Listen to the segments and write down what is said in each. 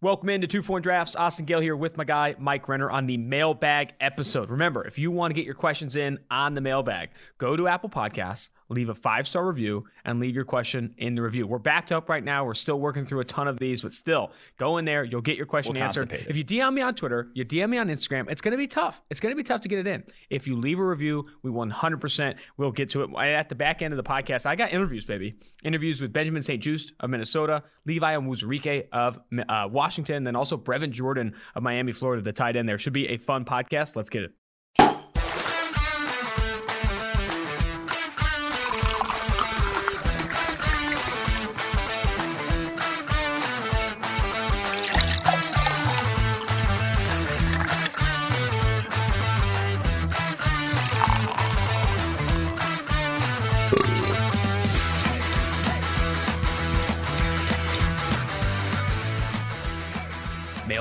Welcome into Two Point Drafts. Austin Gayle here with my guy Mike Renner on the mailbag episode. Remember, if you want to get your questions in on the mailbag, go to Apple Podcasts, leave a five star review, and leave your question in the review. We're backed up right now. We're still working through a ton of these, but still, go in there. You'll get your question We'll answered. If you DM me on Twitter, you DM me on Instagram, it's going to be tough. It's going to be tough to get it in. If you leave a review, we 100% will get to it. At the back end of the podcast, I got interviews, baby. Interviews with Benjamin St-Juste of Minnesota, Levi Onwuzurike of uh, Washington, then also Brevin Jordan of Miami, Florida, the tight end there. Should be a fun podcast. Let's get it.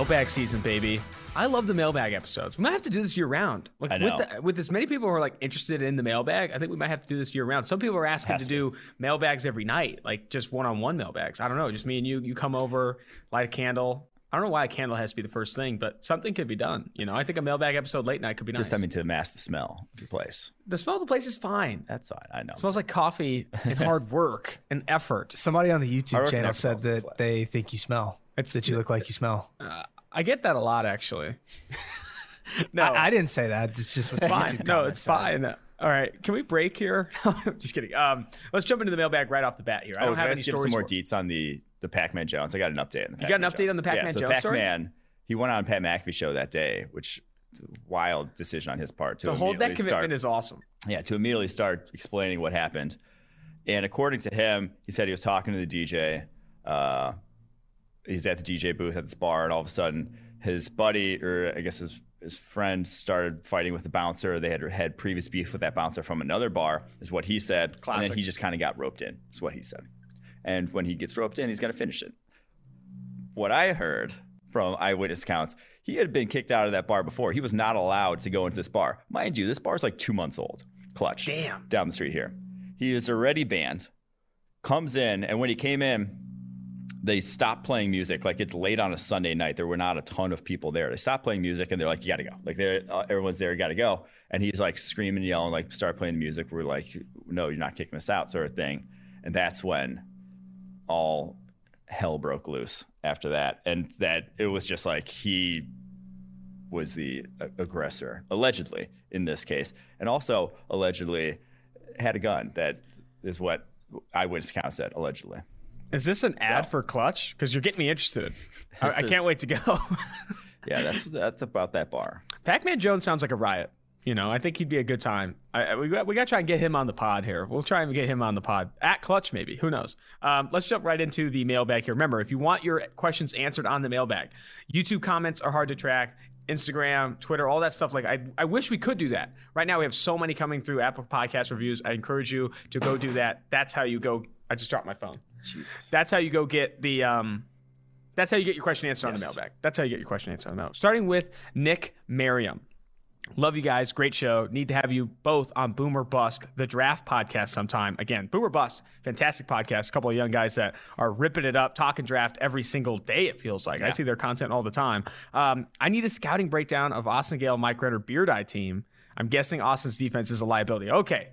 Mailbag season, baby. I love the mailbag episodes. We might have to do this year round. Like I know. with the, with as many people who are like interested in the mailbag, I think we might have to do this year round. Some people are asking Has to to. do mailbags every night, like just one on one mailbags. I don't know, just me and you. You come over, light a candle. I don't know why a candle has to be the first thing, but something could be done. You know, I think a mailbag episode late night could be nice. Just having to mask the smell of your place. the smell of the place is fine. That's fine. I know. It smells like coffee and hard work and effort. Somebody on the YouTube channel said that sweat. they think you smell. It's- that you look like you smell. Uh, I get that a lot, actually. no, I, I didn't say that. It's just what fine. No, comments it's said. fine. All right, can we break here? I'm just kidding. Um, let's jump into the mailbag right off the bat here. I oh, don't can have any just give stories. some more for- deets on the the Pac-Man Jones? I got an update on the. You got an Pac-Man update on the Jones. Pac-Man yeah, so Jones story? Pac-Man, he went on Pat McAfee show that day, which a wild decision on his part to to hold that commitment start, is awesome. yeah to immediately start explaining what happened. And according to him, he said he was talking to the DJ. Uh, he's at the DJ booth at this bar, and all of a sudden, his buddy, or I guess his his friend, started fighting with the bouncer. They had had previous beef with that bouncer from another bar, is what he said. And Classic. then he just kind of got roped in, is what he said. And when he gets roped in, he's going to finish it. What I heard from eyewitness accounts, he had been kicked out of that bar before. He was not allowed to go into this bar. Mind you, this bar is like two months old. Clutch. Damn. Down the street here. He is already banned. Comes in, and when he came in, they stopped playing music. Like it's late on a Sunday night. There were not a ton of people there. They stopped playing music, and they're like, "You got to go." Like uh, everyone's there. You got to go. And he's like screaming, yelling, like, "Start playing the music." We're like, "No, you're not kicking us out," sort of thing. And that's when all hell broke loose after that, and that it was just like he was the aggressor allegedly in this case, and also allegedly had a gun. That is what eyewitness account said allegedly. Is this an ad for Clutch? Because you're getting me interested. I, I can't is- wait to go. Yeah, that's that's about that bar. Pac-Man Jones sounds like a riot. You know, I think he'd be a good time. I- we got we got to try and get him on the pod here. We'll try and get him on the pod at Clutch, maybe. Who knows? Um, let's jump right into the mailbag here. Remember, if you want your questions answered on the mailbag, YouTube comments are hard to track. Instagram, Twitter, all that stuff. Like I, I wish we could do that. Right now, we have so many coming through Apple Podcast reviews. I encourage you to go do that. That's how you go. I just dropped my phone. Jesus. That's how you go get the um that's how you get your question answered on the mailbag. That's how you get your question answered on the mailbag. Starting with Nick Merriam. Love you guys. Great show. Need to have you both on Boomer Bust, the draft podcast sometime. Again, Boomer Bust, fantastic podcast. A couple of young guys that are ripping it up, talking draft every single day, it feels like. I see their content all the time. Um, I need a scouting breakdown of Austin Gayle, Mike Renner, Beer Die team. I'm guessing Austin's defense is a liability. Okay.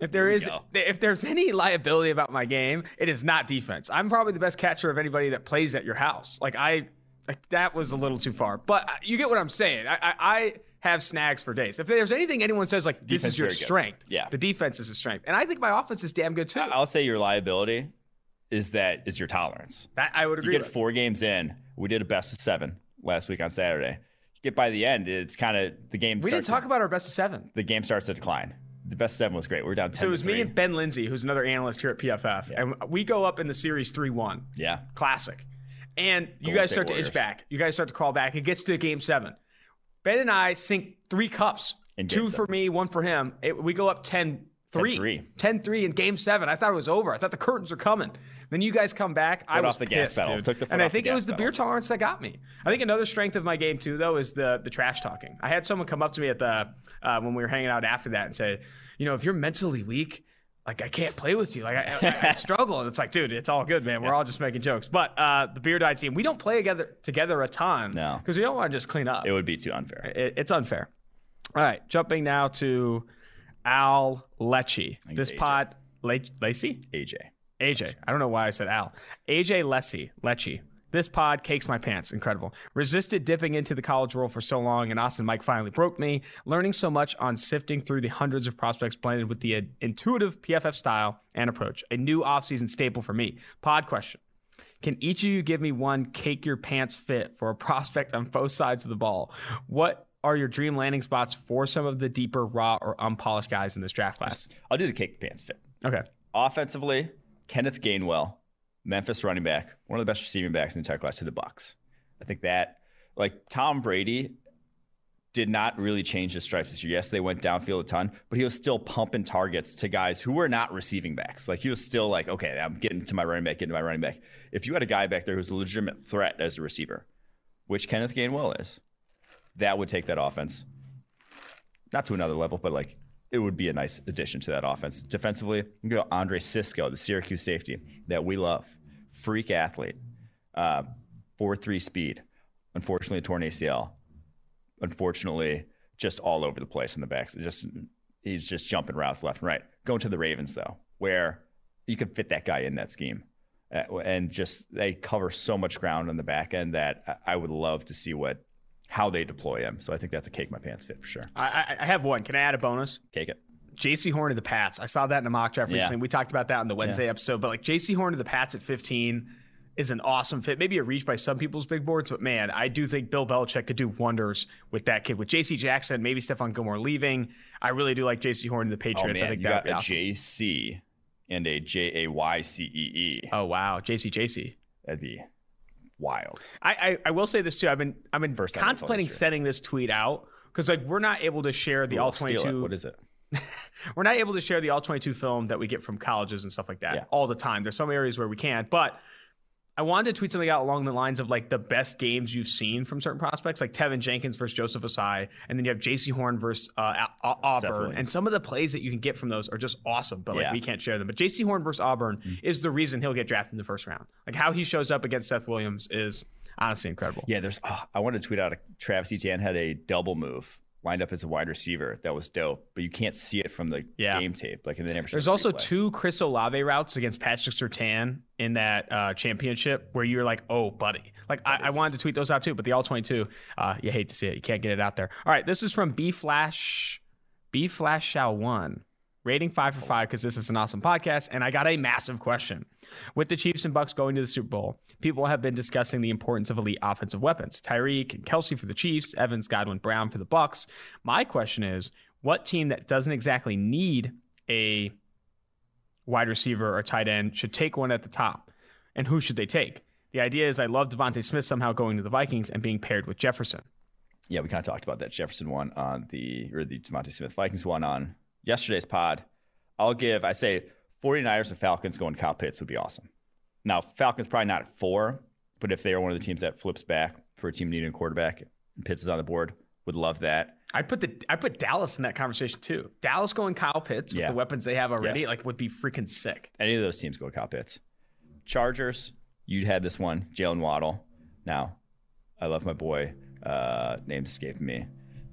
If there we go. if there's any liability about my game, it is not defense. I'm probably the best catcher of anybody that plays at your house. Like I, like that was a little too far. But uh, you get what I'm saying. I, I, I have snags for days. If there's anything anyone says like this Defense is your strength, Yeah. the defense is a strength, and I think my offense is damn good too. I'll say your liability is that is your tolerance. that I would You agree. get with. four games in. We did a best of seven last week on Saturday. You get by the end, it's kind of the game. We didn't talk about our best of seven. the game starts to decline. The best seven was great. We are down ten. So it was me and Ben Linsey, who's another analyst here at PFF, and we go up in the series three one. yeah. classic. And you Golden guys State start to inch back. You guys start to crawl back. It gets to game seven. Ben and I sink three cups. Two for me, one for him. It- we go up 10 3. 10-3. 10 3 in game seven. I thought it was over. I thought the curtains are coming. Then you guys come back. I was off the gas pissed, pedal. Took the and I think it was gas the beer tolerance that got me. I think another strength of my game too, though, is the the trash talking. I had someone come up to me at the uh, when we were hanging out after that and say, you know, if you're mentally weak, like I can't play with you. Like I, I, struggle, and it's like, dude, it's all good, man. We're all just making jokes. But uh, the beer die team, we don't play together together a ton, No. because we don't want to just clean up. It would be too unfair. It- it's unfair. All right, jumping now to Al Lecce. This pod, Le- Lacey, AJ. AJ. I don't know why I said Al. AJ Lecce. Lecce. This pod cakes my pants. Incredible. Resisted dipping into the college world for so long, and Austin Mike finally broke me. Learning so much on sifting through the hundreds of prospects blended with the intuitive PFF style and approach. A new offseason staple for me. Pod question. Can each of you give me one cake your pants fit for a prospect on both sides of the ball? What are your dream landing spots for some of the deeper, raw, or unpolished guys in this draft class? I'll do the cake pants fit. Okay. Offensively, Kenneth Gainwell, Memphis running back, one of the best receiving backs in the entire class to the Bucks. I think that like Tom Brady did not really change his stripes this year. Yes, they went downfield a ton, but he was still pumping targets to guys who were not receiving backs. Like he was still like, okay, I'm getting to my running back, getting to my running back. If you had a guy back there who's a legitimate threat as a receiver, which Kenneth Gainwell is, that would take that offense not to another level, but like it would be a nice addition to that offense. Defensively, you go Andre Cisco, the Syracuse safety that we love, freak athlete, uh, four three speed. Unfortunately, torn ACL. Unfortunately, just all over the place in the backs. Just he's just jumping routes left and right. Going to the Ravens though, where you could fit that guy in that scheme. Uh, and just they cover so much ground on the back end that I would love to see what how they deploy him. So I think that's a cake my pants fit for sure. I, I, I have one. Can I add a bonus? Cake it. Jaycee Horn of the Pats. I saw that in a mock draft Yeah. recently. We talked about that in the Wednesday episode, but like Jaycee Horn of the Pats at 15 is an awesome fit. Maybe a reach by some people's big boards, but man, I do think Bill Belichick could do wonders with that kid. With JC Jackson, maybe Stephon Gilmore leaving. I really do like Jaycee Horn of the Oh Patriots. I man, think you that got would be awesome. JC and a J A Y C E E. Oh wow, JC JC. That'd be wild. I, I I will say this too. I've been I've been First time I told contemplating this year. setting this tweet out because like we're not able to share the Ooh, all I'll steal it. 22 What is it? we're not able to share the all 22 film that we get from colleges and stuff like that Yeah. all the time. There's some areas where we can't, but I wanted to tweet something out along the lines of like the best games you've seen from certain prospects, like Teven Jenkins versus Joseph Ossai, and then you have Jaycee Horn versus uh, A- Auburn, and some of the plays that you can get from those are just awesome, but like Yeah. We can't share them. But Jaycee Horn versus Auburn is the reason he'll get drafted in the first round. Like how he shows up against Seth Williams is honestly incredible. Yeah, there's. Oh, I wanted to tweet out. A, Travis Etienne had a double move lined up as a wide receiver. That was dope, but you can't see it from the Yeah. game tape. Like, and they never. There's also two Chris Olave routes against Patrick Surtain in that uh, championship where you're like, oh, buddy. Like, I, I wanted to tweet those out too, but the all 22, uh, you hate to see it. You can't get it out there. All right, this is from B Flash, B Flash Shao One. Rating five for five because this is an awesome podcast. And I got a massive question. With the Chiefs and Bucks going to the Super Bowl, people have been discussing the importance of elite offensive weapons. Tyreek and Kelsey for the Chiefs, Evans, Godwin, Brown for the Bucks. My question is, what team that doesn't exactly need a wide receiver or tight end should take one at the top, and who should they take? The idea is I love DeVonta Smith somehow going to the Vikings and being paired with Jefferson. Yeah, we kind of talked about that Jefferson one on the or the DeVonta Smith Vikings one on yesterday's pod. I'll give. I say 49ers and Falcons going Kyle Pitts would be awesome. Now Falcons probably not at four, but if they are one of the teams that flips back for a team needing a quarterback, and Pitts is on the board, would love that. I put the I put Dallas in that conversation too. Dallas going Kyle Pitts with Yeah. the weapons they have already, Yes. like would be freaking sick. Any of those teams go Kyle Pitts. Chargers, you had this one, Jaylen Waddle. Now, I love my boy. Uh, name's escaping me.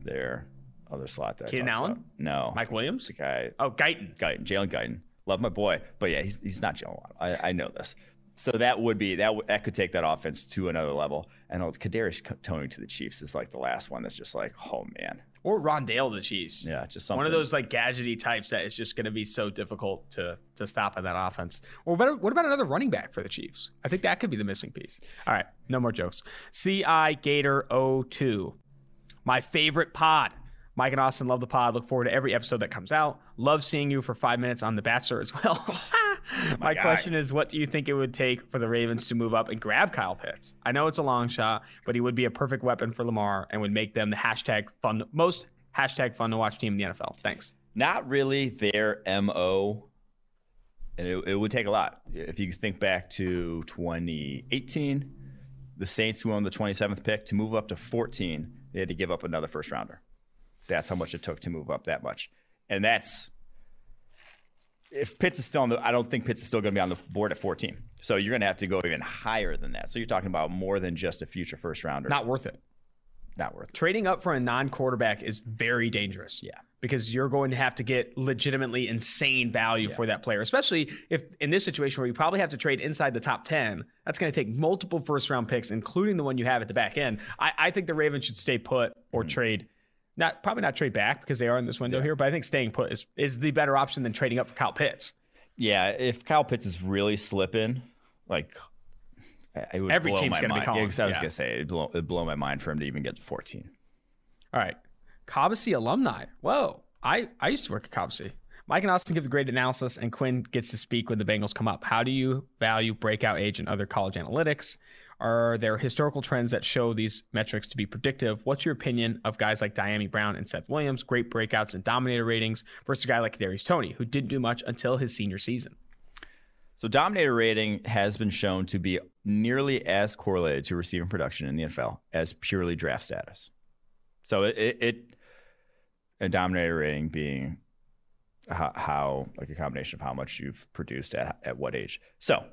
Their other slot that Keenan Allen? about. No, Mike Williams? the guy Oh, Guyton. Guyton, Jalen Guyton. Love my boy, but yeah, he's he's not Jaylen Waddle. I, I know this. So that would be that w- that could take that offense to another level. And oh, Kadarius Toney to the Chiefs is like the last one that's just like, oh man, Or Rondale to the Chiefs. yeah, just something. One of those like gadgety types that is just going to be so difficult to to stop in that offense. Or what, what about another running back for the Chiefs? I think that could be the missing piece. All right, no more jokes. CI Gator 02. My favorite pod. Mike and Austin love the pod. Look forward to every episode that comes out. Love seeing you for five minutes on The Bachelor as well. My question is what do you think it would take for the Ravens to move up and grab Kyle Pitts? I know it's a long shot, but he would be a perfect weapon for Lamar and would make them the hashtag fun most hashtag fun to watch team in the NFL. Thanks. not really their mo and it, it would take a lot if you think back to 2018 the saints who owned the 27th pick to move up to 14 they had to give up another first rounder that's how much it took to move up that much and that's if Pitts is still on the, I don't think Pitts is still going to be on the board at 14. So you're going to have to go even higher than that. So you're talking about more than just a future first rounder. Not worth it. not worth it. Trading up for a non-quarterback is very dangerous. Yeah. Because you're going to have to get legitimately insane value for that player, especially if in this situation where you probably have to trade inside the top 10. That's going to take multiple first round picks, including the one you have at the back end. I, I think the Ravens should stay put or Mm-hmm. trade. Not probably not trade back because they are in this window here, but I think staying put is, is the better option than trading up for Kyle Pitts. Yeah, if Kyle Pitts is really slipping, like it would Every blow team's gonna be calling, Yeah, I was yeah. gonna say it'd blow, it'd blow my mind for him to even get to 14. All right. Cobbessy alumni. Whoa. I, I used to work at Cobbessy. Mike and Austin give the great analysis, and Quinn gets to speak when the Bengals come up. How do you value breakout age and other college analytics? Are there historical trends that show these metrics to be predictive? What's your opinion of guys like Dyami Brown and Seth Williams, great breakouts and dominator ratings, versus a guy like Darius Toney, who didn't do much until his senior season? So dominator rating has been shown to be nearly as correlated to receiving production in the NFL as purely draft status. So it, it, it a dominator rating being how, how like a combination of how much you've produced at, at what age. So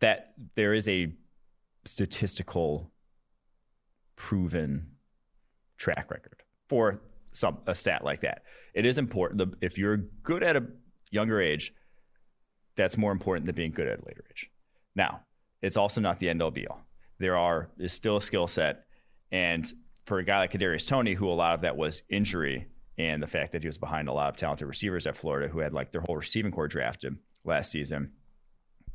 that there is a statistical proven track record for some a stat like that. It is important if you're good at a younger age, that's more important than being good at a later age. Now, it's also not the end all be all. There are is still a skill set, and for a guy like Kadarius Toney, who a lot of that was injury and the fact that he was behind a lot of talented receivers at Florida who had like their whole receiving corps drafted last season.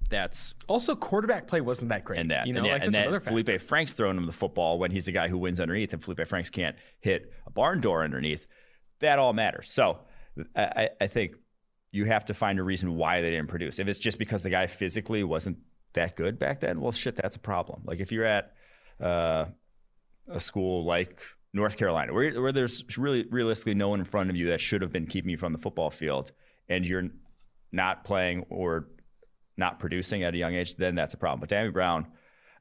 That's Also, quarterback play wasn't that great. and that you know, and, yeah, like and that. Feleipe Franks throwing him the football when he's the guy who wins underneath, and Feleipe Franks can't hit a barn door underneath. That all matters. So I, I- I think you have to find a reason why they didn't produce. If it's just because the guy physically wasn't that good back then, well, shit, that's a problem. Like if you're at uh, a school like North Carolina, where, where there's really realistically no one in front of you that should have been keeping you from the football field, and you're not playing or not producing at a young age, then that's a problem. But Danny Brown,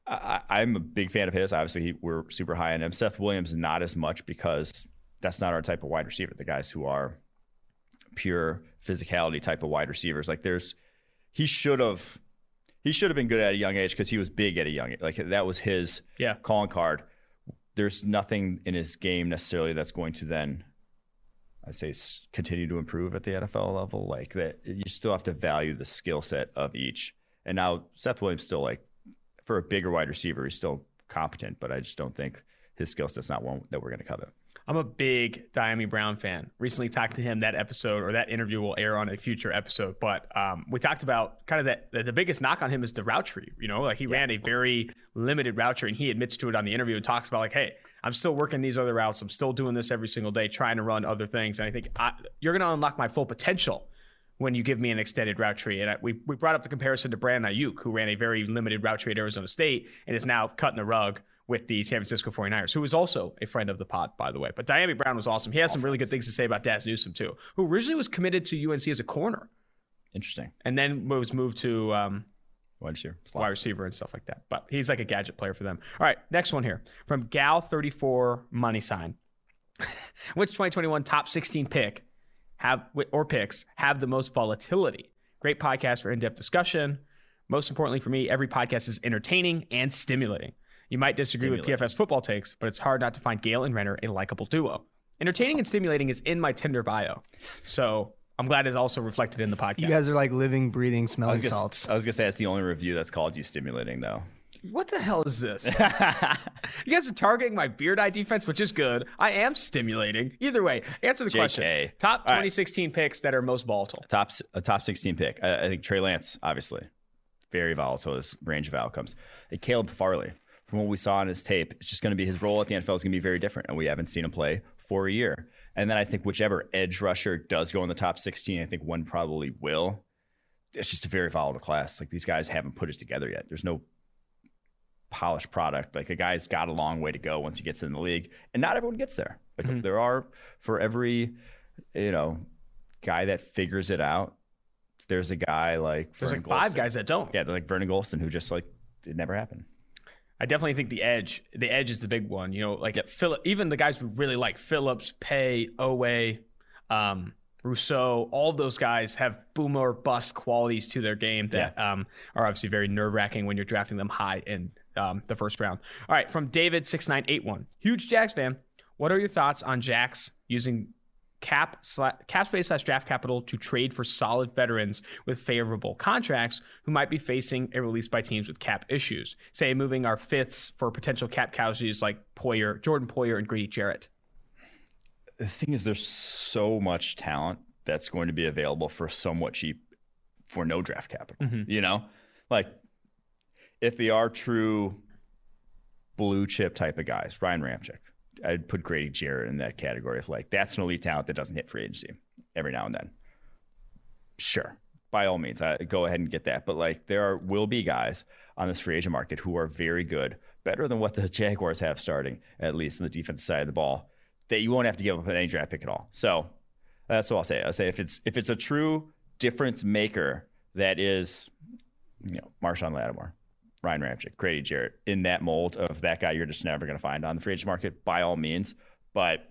I, I'm a big fan of his. Obviously, he, we're super high on him. Seth Williams, not as much because that's not our type of wide receiver. The guys who are pure physicality type of wide receivers, like there's, he should have, he should have been good at a young age because he was big at a young age. Like that was his Yeah. calling card. There's nothing in his game necessarily that's going to then, I say, continue to improve at the NFL level. Like that, you still have to value the skill set of each. And now Seth Williams still like for a bigger wide receiver, he's still competent, but I just don't think his skill set's not one that we're going to covet. I'm a big Dyami Brown fan. Recently talked to him. That episode or that interview will air on a future episode. But um, we talked about kind of that. The, the biggest knock on him is the route tree. You know, like he ran a very limited route tree, and he admits to it on the interview and talks about like, hey, I'm still working these other routes. I'm still doing this every single day, trying to run other things. And I think I, you're going to unlock my full potential when you give me an extended route tree. And I, we, we brought up the comparison to Brandon Aiyuk, who ran a very limited route tree at Arizona State and is now cutting the rug with the San Francisco 49ers, who is also a friend of the pod, by the way. But Dyami Brown was awesome. He has some really good things to say about Dazz Newsome, too, who originally was committed to UNC as a corner Interesting. and then was moved to um, Wide receiver. wide receiver and stuff like that. But he's like a gadget player for them. All right, next one here from Gal34 Money Sign. Which 2021 top 16 pick have or picks have the most volatility? Great podcast for in-depth discussion. Most importantly for me, every podcast is entertaining and stimulating. You might disagree with PFS football takes, but it's hard not to find Gayle and Renner a likable duo. Entertaining and stimulating is in my Tinder bio. So I'm glad it's also reflected in the podcast. You guys are like living, breathing, smelling was, gonna, salts. I was gonna say that's the only review that's called you stimulating, though. What the hell is this? you guys are targeting my beer die defense, which is good. I am stimulating. Either way, answer the question. JK. Top All right. 2016 picks that are most volatile. top a top 16 pick. I, I think Trey Lance, obviously, very volatile. His range of outcomes. And Caleb Farley, from what we saw on his tape, it's just going to be his role at the NFL is going to be very different, and we haven't seen him play for a year. And then I think whichever edge rusher does go in the top 16, I think one probably will. It's just a very volatile class. Like these guys haven't put it together yet. There's no polished product. Like the guy's got a long way to go once he gets in the league, and not everyone gets there. Like mm-hmm. there are for every, you know, guy that figures it out. There's a guy like There's Vernon like five Golston. guys that don't. Yeah, they're like Vernon Gholston who just like it never happened. I definitely think the edge, the edge is the big one. You know, like even the guys we really like, Phillips, Paye, Owe, um, Rousseau, all of those guys have boomer or bust qualities to their game that um, are obviously very nerve wracking when you're drafting them high in um, the first round. All right, from David six nine eight one, huge Jags fan. What are your thoughts on Jax using cap cap space slash draft capital to trade for solid veterans with favorable contracts who might be facing a release by teams with cap issues? Say moving our fifths for potential cap casualties like Poyer, Jordan Poyer, and Grady Jarrett. The thing is, there's so much talent that's going to be available for somewhat cheap for no draft capital. Mm-hmm. You know, like if they are true blue chip type of guys, Ryan Ramczyk, I'd put Grady Jarrett in that category of like that's an elite talent that doesn't hit free agency every now and then. Sure, by all means, I go ahead and get that. But like there are will be guys on this free agent market who are very good, better than what the Jaguars have starting, at least on the defense side of the ball, that you won't have to give up any draft pick at all. So that's what I'll say. I'll say if it's if it's a true difference maker that is, you know, Marshon Lattimore, Ryan Ramczyk, Grady Jarrett in that mold of that guy you're just never going to find on the free agent market by all means. But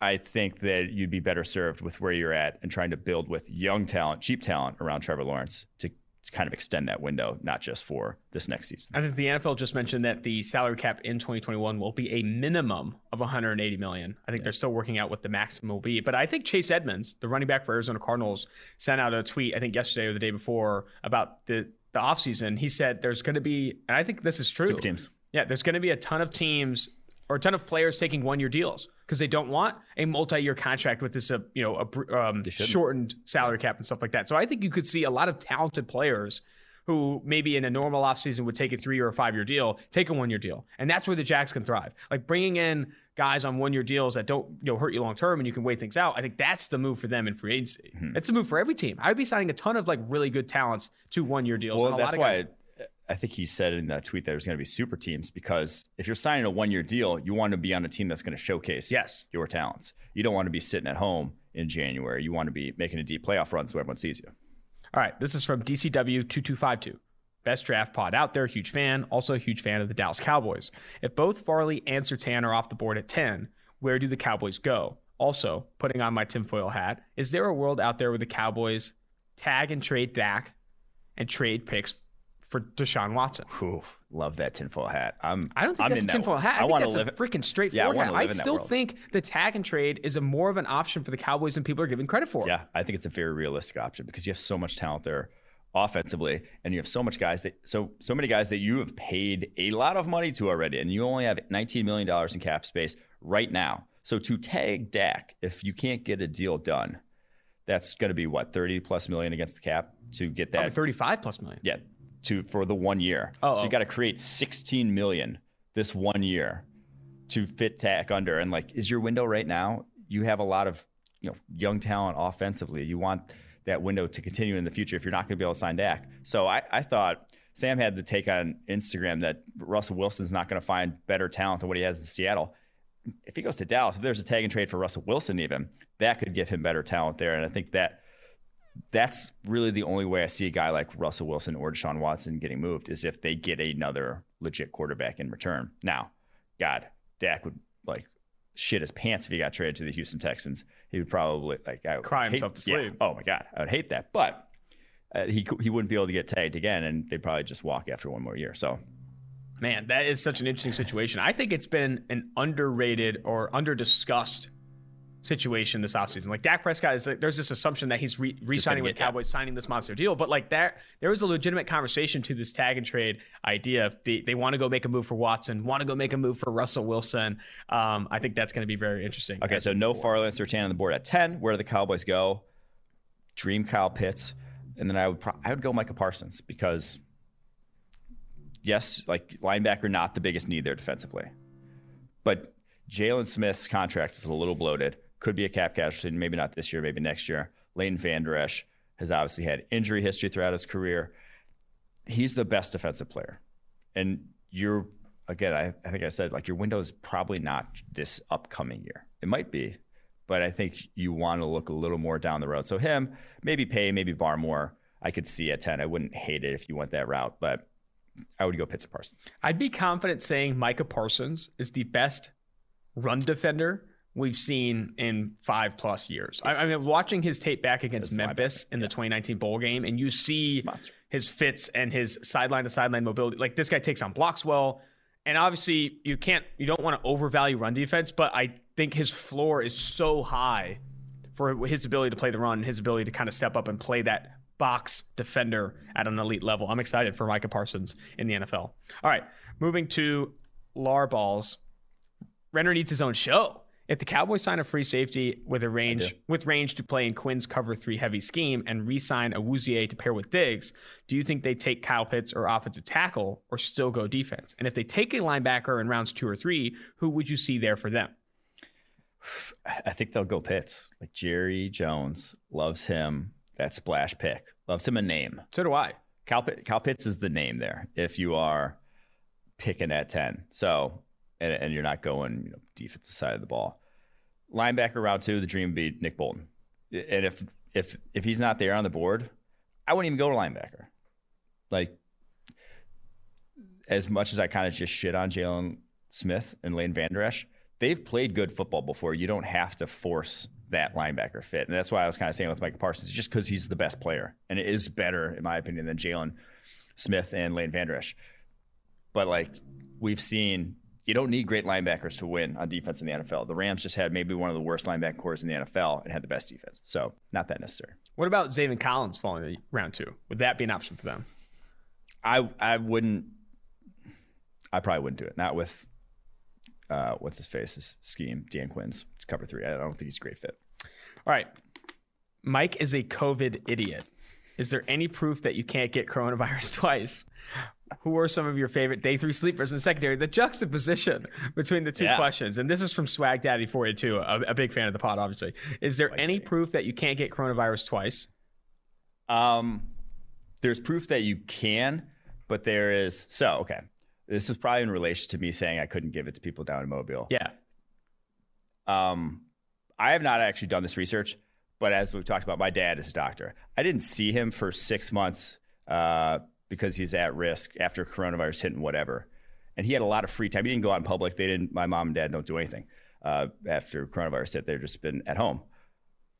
I think that you'd be better served with where you're at and trying to build with young talent, cheap talent around Trevor Lawrence to, to kind of extend that window, not just for this next season. I think the NFL just mentioned that the salary cap in 2021 will be a minimum of 180 million. I think they're still working out what the maximum will be. But I think Chase Edmonds, the running back for Arizona Cardinals, sent out a tweet, I think yesterday or the day before, about the, the offseason. He said there's going to be, and I think this is true. Super teams. Yeah, there's going to be a ton of teams or a ton of players taking one year deals because they don't want a multi year contract with this, uh, you know, a um, shortened salary cap and stuff like that. So I think you could see a lot of talented players who maybe in a normal offseason would take a three or a five year deal, take a one year deal. And that's where the Jacks can thrive. Like bringing in guys on one year deals that don't you know hurt you long term and you can wait things out. I think that's the move for them in free agency. Mm-hmm. It's the move for every team. I would be signing a ton of like really good talents to one year deals. Well, a that's lot of why I think he said in that tweet that there's going to be super teams because if you're signing a one year deal, you want to be on a team that's going to showcase Yes. your talents. You don't want to be sitting at home in January. You want to be making a deep playoff run so everyone sees you. All right, this is from DCW2252. Best draft pod out there. Huge fan. Also a huge fan of the Dallas Cowboys. If both Farley and Surtain are off the board at 10, where do the Cowboys go? Also, putting on my tinfoil hat, is there a world out there where the Cowboys tag and trade Dak and trade picks for Deshaun Watson? Whew, love that tinfoil hat. I'm. I don't think I'm that's a tinfoil hat. I, I think want that's to a live. freaking Yeah, I straightforward hat. I still think the tag and trade is a more of an option for the Cowboys than people are giving credit for. Yeah, I think it's a very realistic option because you have so much talent there offensively, and you have so much guys that so so many guys that you have paid a lot of money to already, and you only have 19 million dollars in cap space right now. So to tag Dak, if you can't get a deal done, that's going to be what 30 plus million against the cap to get that Probably 35 plus million. yeah to for the one year. Oh, so you oh. got to create 16 million this one year to fit Dak under. And like, is your window right now? You have a lot of you know young talent offensively. You want that window to continue in the future if you're not going to be able to sign Dak. So I, I thought Sam had the take on Instagram that Russell Wilson's not going to find better talent than what he has in Seattle. If he goes to Dallas, if there's a tag and trade for Russell Wilson, even that could give him better talent there. And I think that that's really the only way I see a guy like Russell Wilson or Deshaun Watson getting moved is if they get another legit quarterback in return. Now, God, Dak would like shit his pants if he got traded to the Houston Texans. He would probably like I would Cry hate- himself to yeah. sleep. Oh my God, I would hate that. But uh, he he wouldn't be able to get tagged again, and they'd probably just walk after one more year. So Man, that is such an interesting situation. I think it's been an underrated or under-discussed situation this offseason. Like Dak Prescott is like, there's this assumption that he's re- re-signing with get that. Cowboys, signing this monster deal. But like that, there was a legitimate conversation to this tag and trade idea. If they, they want to go make a move for Watson, want to go make a move for Russell Wilson. Um, I think that's going to be very interesting. Okay, so no Farley and Surtain on the board at ten. Where do the Cowboys go? Dream Kyle Pitts, and then I would pro- I would go Micah Parsons because yes, like linebacker, not the biggest need there defensively, but Jaylon Smith's contract is a little bloated. Could be a cap casualty, maybe not this year, maybe next year. Leighton Vander Esch has obviously had injury history throughout his career. He's the best defensive player, and you're again. I, I think I said like your window is probably not this upcoming year. It might be, but I think you want to look a little more down the road. So him, maybe Paye, maybe Barmore. I could see at ten. I wouldn't hate it if you went that route, but I would go Pitts Parsons. I'd be confident saying Micah Parsons is the best run defender we've seen in five plus years. I, I mean, watching his tape back against Memphis in the 2019 bowl game, and you see Monster. his fits and his sideline to sideline mobility. Like this guy takes on blocks well. And obviously, you can't, you don't want to overvalue run defense, but I think his floor is so high for his ability to play the run, his ability to kind of step up and play that box defender at an elite level. I'm excited for Micah Parsons in the NFL. All right, moving to Larballs. Renner needs his own show. If the Cowboys sign a free safety with a range with range to play in Quinn's cover three heavy scheme and re-sign Awuzie to pair with Diggs, do you think they take Kyle Pitts or offensive tackle or still go defense? And if they take a linebacker in rounds two or three, who would you see there for them? I think they'll go Pitts. Like Jerry Jones loves him. That splash pick loves him a name. So do I. Cal, Cal Pitts is the name there. If you are picking at ten, so and, and you're not going you know, defensive side of the ball. Linebacker round two, the dream would be Nick Bolton. And if if if he's not there on the board, I wouldn't even go to linebacker. Like as much as I kind of just shit on Jaylon Smith and Lane Vander Esch, they've played good football before. You don't have to force that linebacker fit. And that's why I was kind of saying with Micah Parsons, just because he's the best player. And it is better, in my opinion, than Jaylon Smith and Lane Vander Esch. But like we've seen you don't need great linebackers to win on defense in the NFL. The Rams just had maybe one of the worst linebacker corps in the NFL and had the best defense. So not that necessary. What about Zaven Collins falling to round two? Would that be an option for them? I I wouldn't. I probably wouldn't do it. Not with uh, what's his face's scheme, Dan Quinn's. It's cover three. I don't think he's a great fit. All right. Mike is a COVID idiot. Is there any proof that you can't get coronavirus twice? Who are some of your favorite day three sleepers in secondary? The juxtaposition between the two Yeah. questions, and this is from Swag Daddy 482, a, a big fan of the pod, obviously. Is there any proof that you can't get coronavirus twice? Um, there's proof that you can, but there is so okay. This is probably in relation to me saying I couldn't give it to people down in Mobile. Yeah. Um, I have not actually done this research, but as we've talked about, my dad is a doctor. I didn't see him for six months uh, because he's at risk after coronavirus hit and whatever. And he had a lot of free time. He didn't go out in public. They didn't. My mom and dad don't do anything uh, after coronavirus hit. They've just been at home.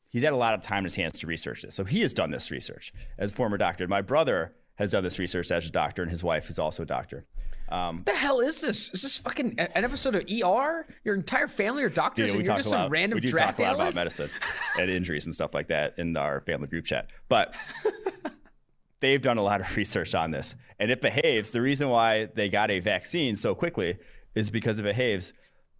He's had a lot of time in his hands to research this. So he has done this research as a former doctor. My brother has done this research as a doctor, and his wife is also a doctor. Um, What the hell is this? Is this fucking an episode of ER? Your entire family are doctors, Dude, and you're just some lot. random we do draft talk a lot about medicine and injuries and stuff like that in our family group chat. But they've done a lot of research on this, and it behaves. The reason why they got a vaccine so quickly is because it behaves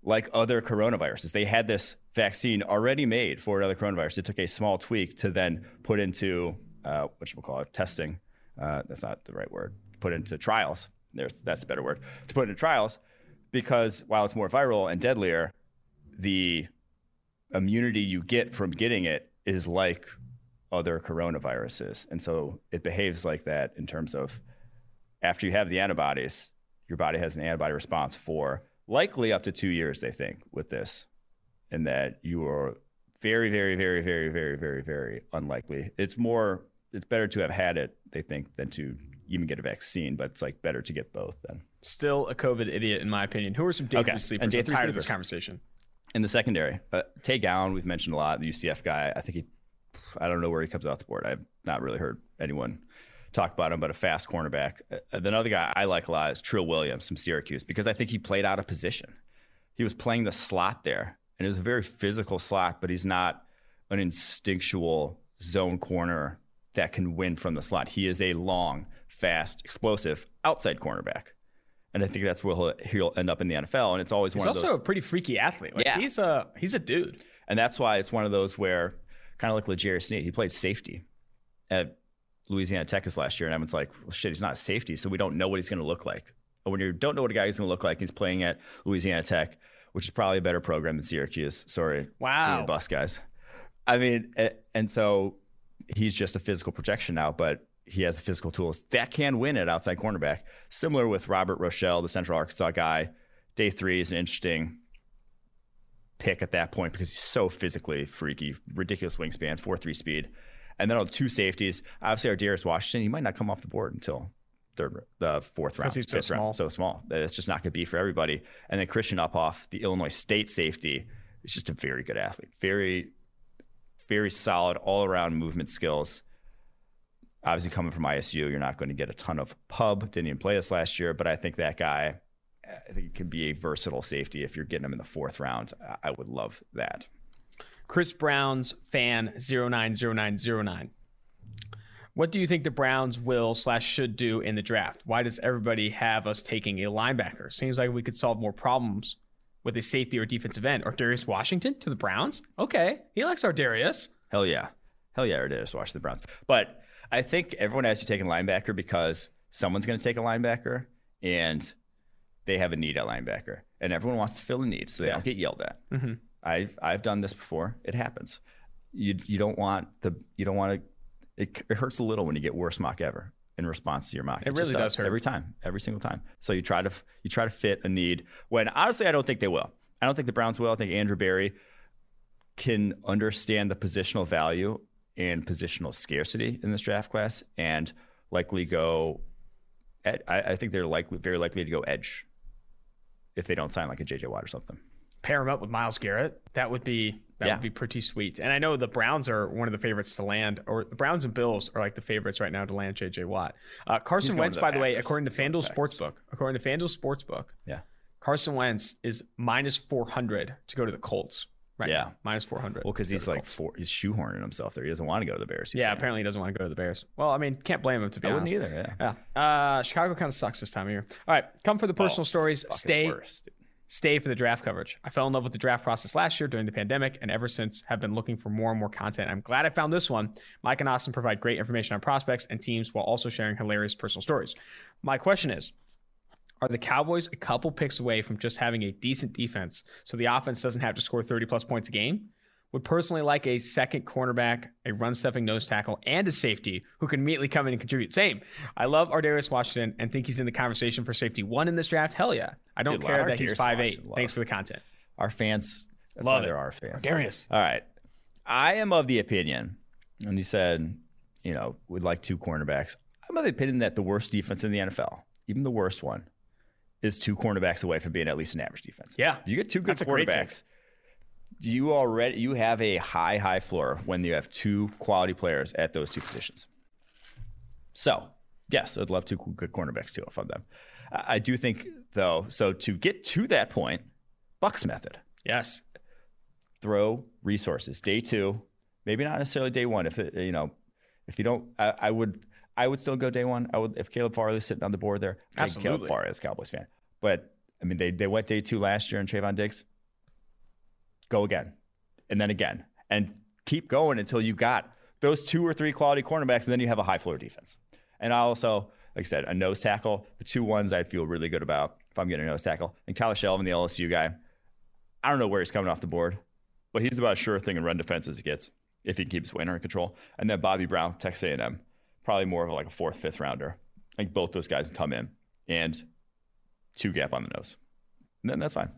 like other coronaviruses. They had this vaccine already made for another coronavirus. It took a small tweak to then put into uh, we'll call it testing. Uh, that's not the right word. Put into trials. There's that's a better word to put into trials because while it's more viral and deadlier, the immunity you get from getting it is like other coronaviruses. And so it behaves like that in terms of after you have the antibodies, your body has an antibody response for likely up to two years, they think, with this. And that you are very, very, very, very, very, very, very unlikely. It's more, it's better to have had it, they think, than to even get a vaccine, but it's like better to get both then. Still a COVID idiot, in my opinion. Who are some day Okay, three sleepers? and day I'm three tired of this conversation. in the secondary, uh, Tay Gowan, we've mentioned a lot, the UCF guy. I think he, I don't know where he comes off the board. I've not really heard anyone talk about him, but a fast cornerback. Uh, another guy I like a lot is Trill Williams from Syracuse because I think he played out of position. He was playing the slot there, and it was a very physical slot, but he's not an instinctual zone corner that can win from the slot. He is a long, fast, explosive outside cornerback. And I think that's where he'll, he'll end up in the NFL. And it's always He's one of also those. a pretty freaky athlete. Like Yeah. he's a he's a dude. And that's why it's one of those where, kind of like Legere Sneed, he played safety at Louisiana Tech this last year. And everyone's like, well, shit, he's not safety. So we don't know what he's going to look like. But when you don't know what a guy is going to look like, he's playing at Louisiana Tech, which is probably a better program than Syracuse. Sorry. Wow. Bus guys. I mean, and so he's just a physical projection now, but he has the physical tools that can win at outside cornerback. Similar with Robert Rochell, the Central Arkansas guy. Day three is an interesting pick at that point because he's so physically freaky, ridiculous wingspan, four three speed, and then on two safeties. Obviously, Ardarius Washington, he might not come off the board until third, the fourth round, he's so small. round, so small that it's just not going to be for everybody. And then Christian Uphoff, the Illinois State safety, is just a very good athlete. Very, very solid all around movement skills. Obviously, coming from ISU, you're not going to get a ton of pub. Didn't even play this last year, but I think that guy, I think it can be a versatile safety if you're getting him in the fourth round. I would love that. Chris Brown's fan 090909. What do you think the Browns will slash should do in the draft? Why does everybody have us taking a linebacker? Seems like we could solve more problems with a safety or defensive end. Or Darius Washington to the Browns? Okay. He likes our Darius. Hell yeah. Hell yeah, Darius Washington Browns. But I think everyone has you taking a linebacker because someone's going to take a linebacker and they have a need at linebacker. And everyone wants to fill a need so they Yeah. don't get yelled at. Mm-hmm. I've I've done this before. It happens. You you don't want the you don't want to. It, it hurts a little when you get worst mock ever in response to your mock. It just really does hurt. every time, every single time. So you try to you try to fit a need. When honestly, I don't think they will. I don't think the Browns will. I think Andrew Berry can understand the positional value and positional scarcity in this draft class, and likely go. I, I think they're likely very likely to go edge if they don't sign like a JJ Watt or something. Pair him up with Myles Garrett. That would be that Yeah. would be pretty sweet. And I know the Browns are one of the favorites to land, or the Browns and Bills are like the favorites right now to land JJ Watt. Uh, Carson Wentz, the by the way, according to He's FanDuel. Sportsbook, according to FanDuel Sportsbook, Yeah. Carson Wentz is minus 400 to go to the Colts. Right Yeah. now. Minus 400. Well, because he's like Colts. four, he's shoehorning himself there. He doesn't want to go to the Bears. yeah, saying. apparently he doesn't want to go to the Bears. Well, I mean, can't blame him to be I wouldn't honest. either. Yeah. Yeah. Uh, Chicago kind of sucks this time of year. All right, come for the personal Oh, stories. Stay worst, stay for the draft coverage. I fell in love with the draft process last year during the pandemic, and ever since have been looking for more and more content. I'm glad I found this one. Mike and Austin provide great information on prospects and teams while also sharing hilarious personal stories. My question is. Are the Cowboys a couple picks away from just having a decent defense so the offense doesn't have to score 30 plus points a game? Would personally like a second cornerback, a run stuffing nose tackle, and a safety who can immediately come in and contribute. Same. I love Ardarius Washington and think he's in the conversation for safety one in this draft. Hell yeah. I don't Dude, care that he's Ardarius 5'8. Washington, Thanks for the content. Our fans. That's Love why it. there are fans. Darius. All right. I am of the opinion, and he said, you know, we'd like two cornerbacks. I'm of the opinion that the worst defense in the NFL, even the worst one, is two cornerbacks away from being at least an average defense. Yeah. If you get two good That's a great take. quarterbacks. You already you have a high high floor when you have two quality players at those two positions. So yes, I'd love two good cornerbacks too if I'm them. I I do think though. So to get to that point, Bucks method Yes. throw resources day two maybe not necessarily day one if it, you know if you don't I, I would i would still go day one. I would if caleb farley's sitting on the board there take caleb Absolutely. farley as a cowboys fan. But i mean they, they went day two last year in Trevon diggs. Go again. And then again. And keep going until you got those two or three quality cornerbacks and then you have a high floor defense. And I also like I said a nose tackle the two ones i'd feel really good about if i'm getting a nose tackle. And Kyle Shelvin, the lsu guy I don't know where he's coming off the board, but he's about as sure thing in run defense as it gets if he keeps Wayner in control. And then Bobby Brown, Texas A&M, probably more of like a fourth, fifth rounder. I think both those guys come in and two gap on the nose. And then that's fine.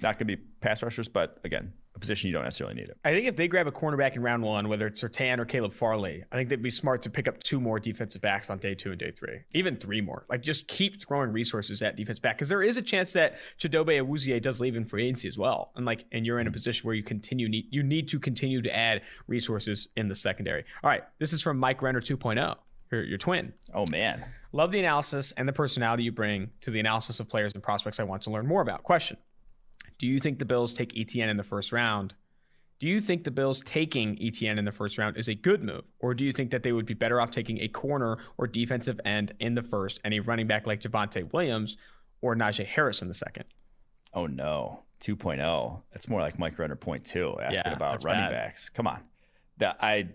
Going to be pass rushers, but again, a position you don't necessarily need it. I think if they grab a cornerback in round one, whether it's Surtain or Caleb Farley, I think they'd be smart to pick up two more defensive backs on day two and day three, even three more. Like just keep throwing resources at defense back because there is a chance that Chidobe Awuzie does leave in free agency as well, and like and you're in a mm-hmm. position where you continue need you need to continue to add resources in the secondary. All right, this is from Mike Renner 2.0, your, your twin. Oh, man. Love the analysis and the personality you bring to the analysis of players and prospects I want to learn more about. Question Do you think the Bills take Etienne in the first round? Do you think the Bills taking Etienne in the first round is a good move? Or do you think that they would be better off taking a corner or defensive end in the first and a running back like Javonte Williams or Najee Harris in the second? Oh, no. 2.0. That's more like Mike Runner point two, asking Yeah, about running bad. backs. Come on. That I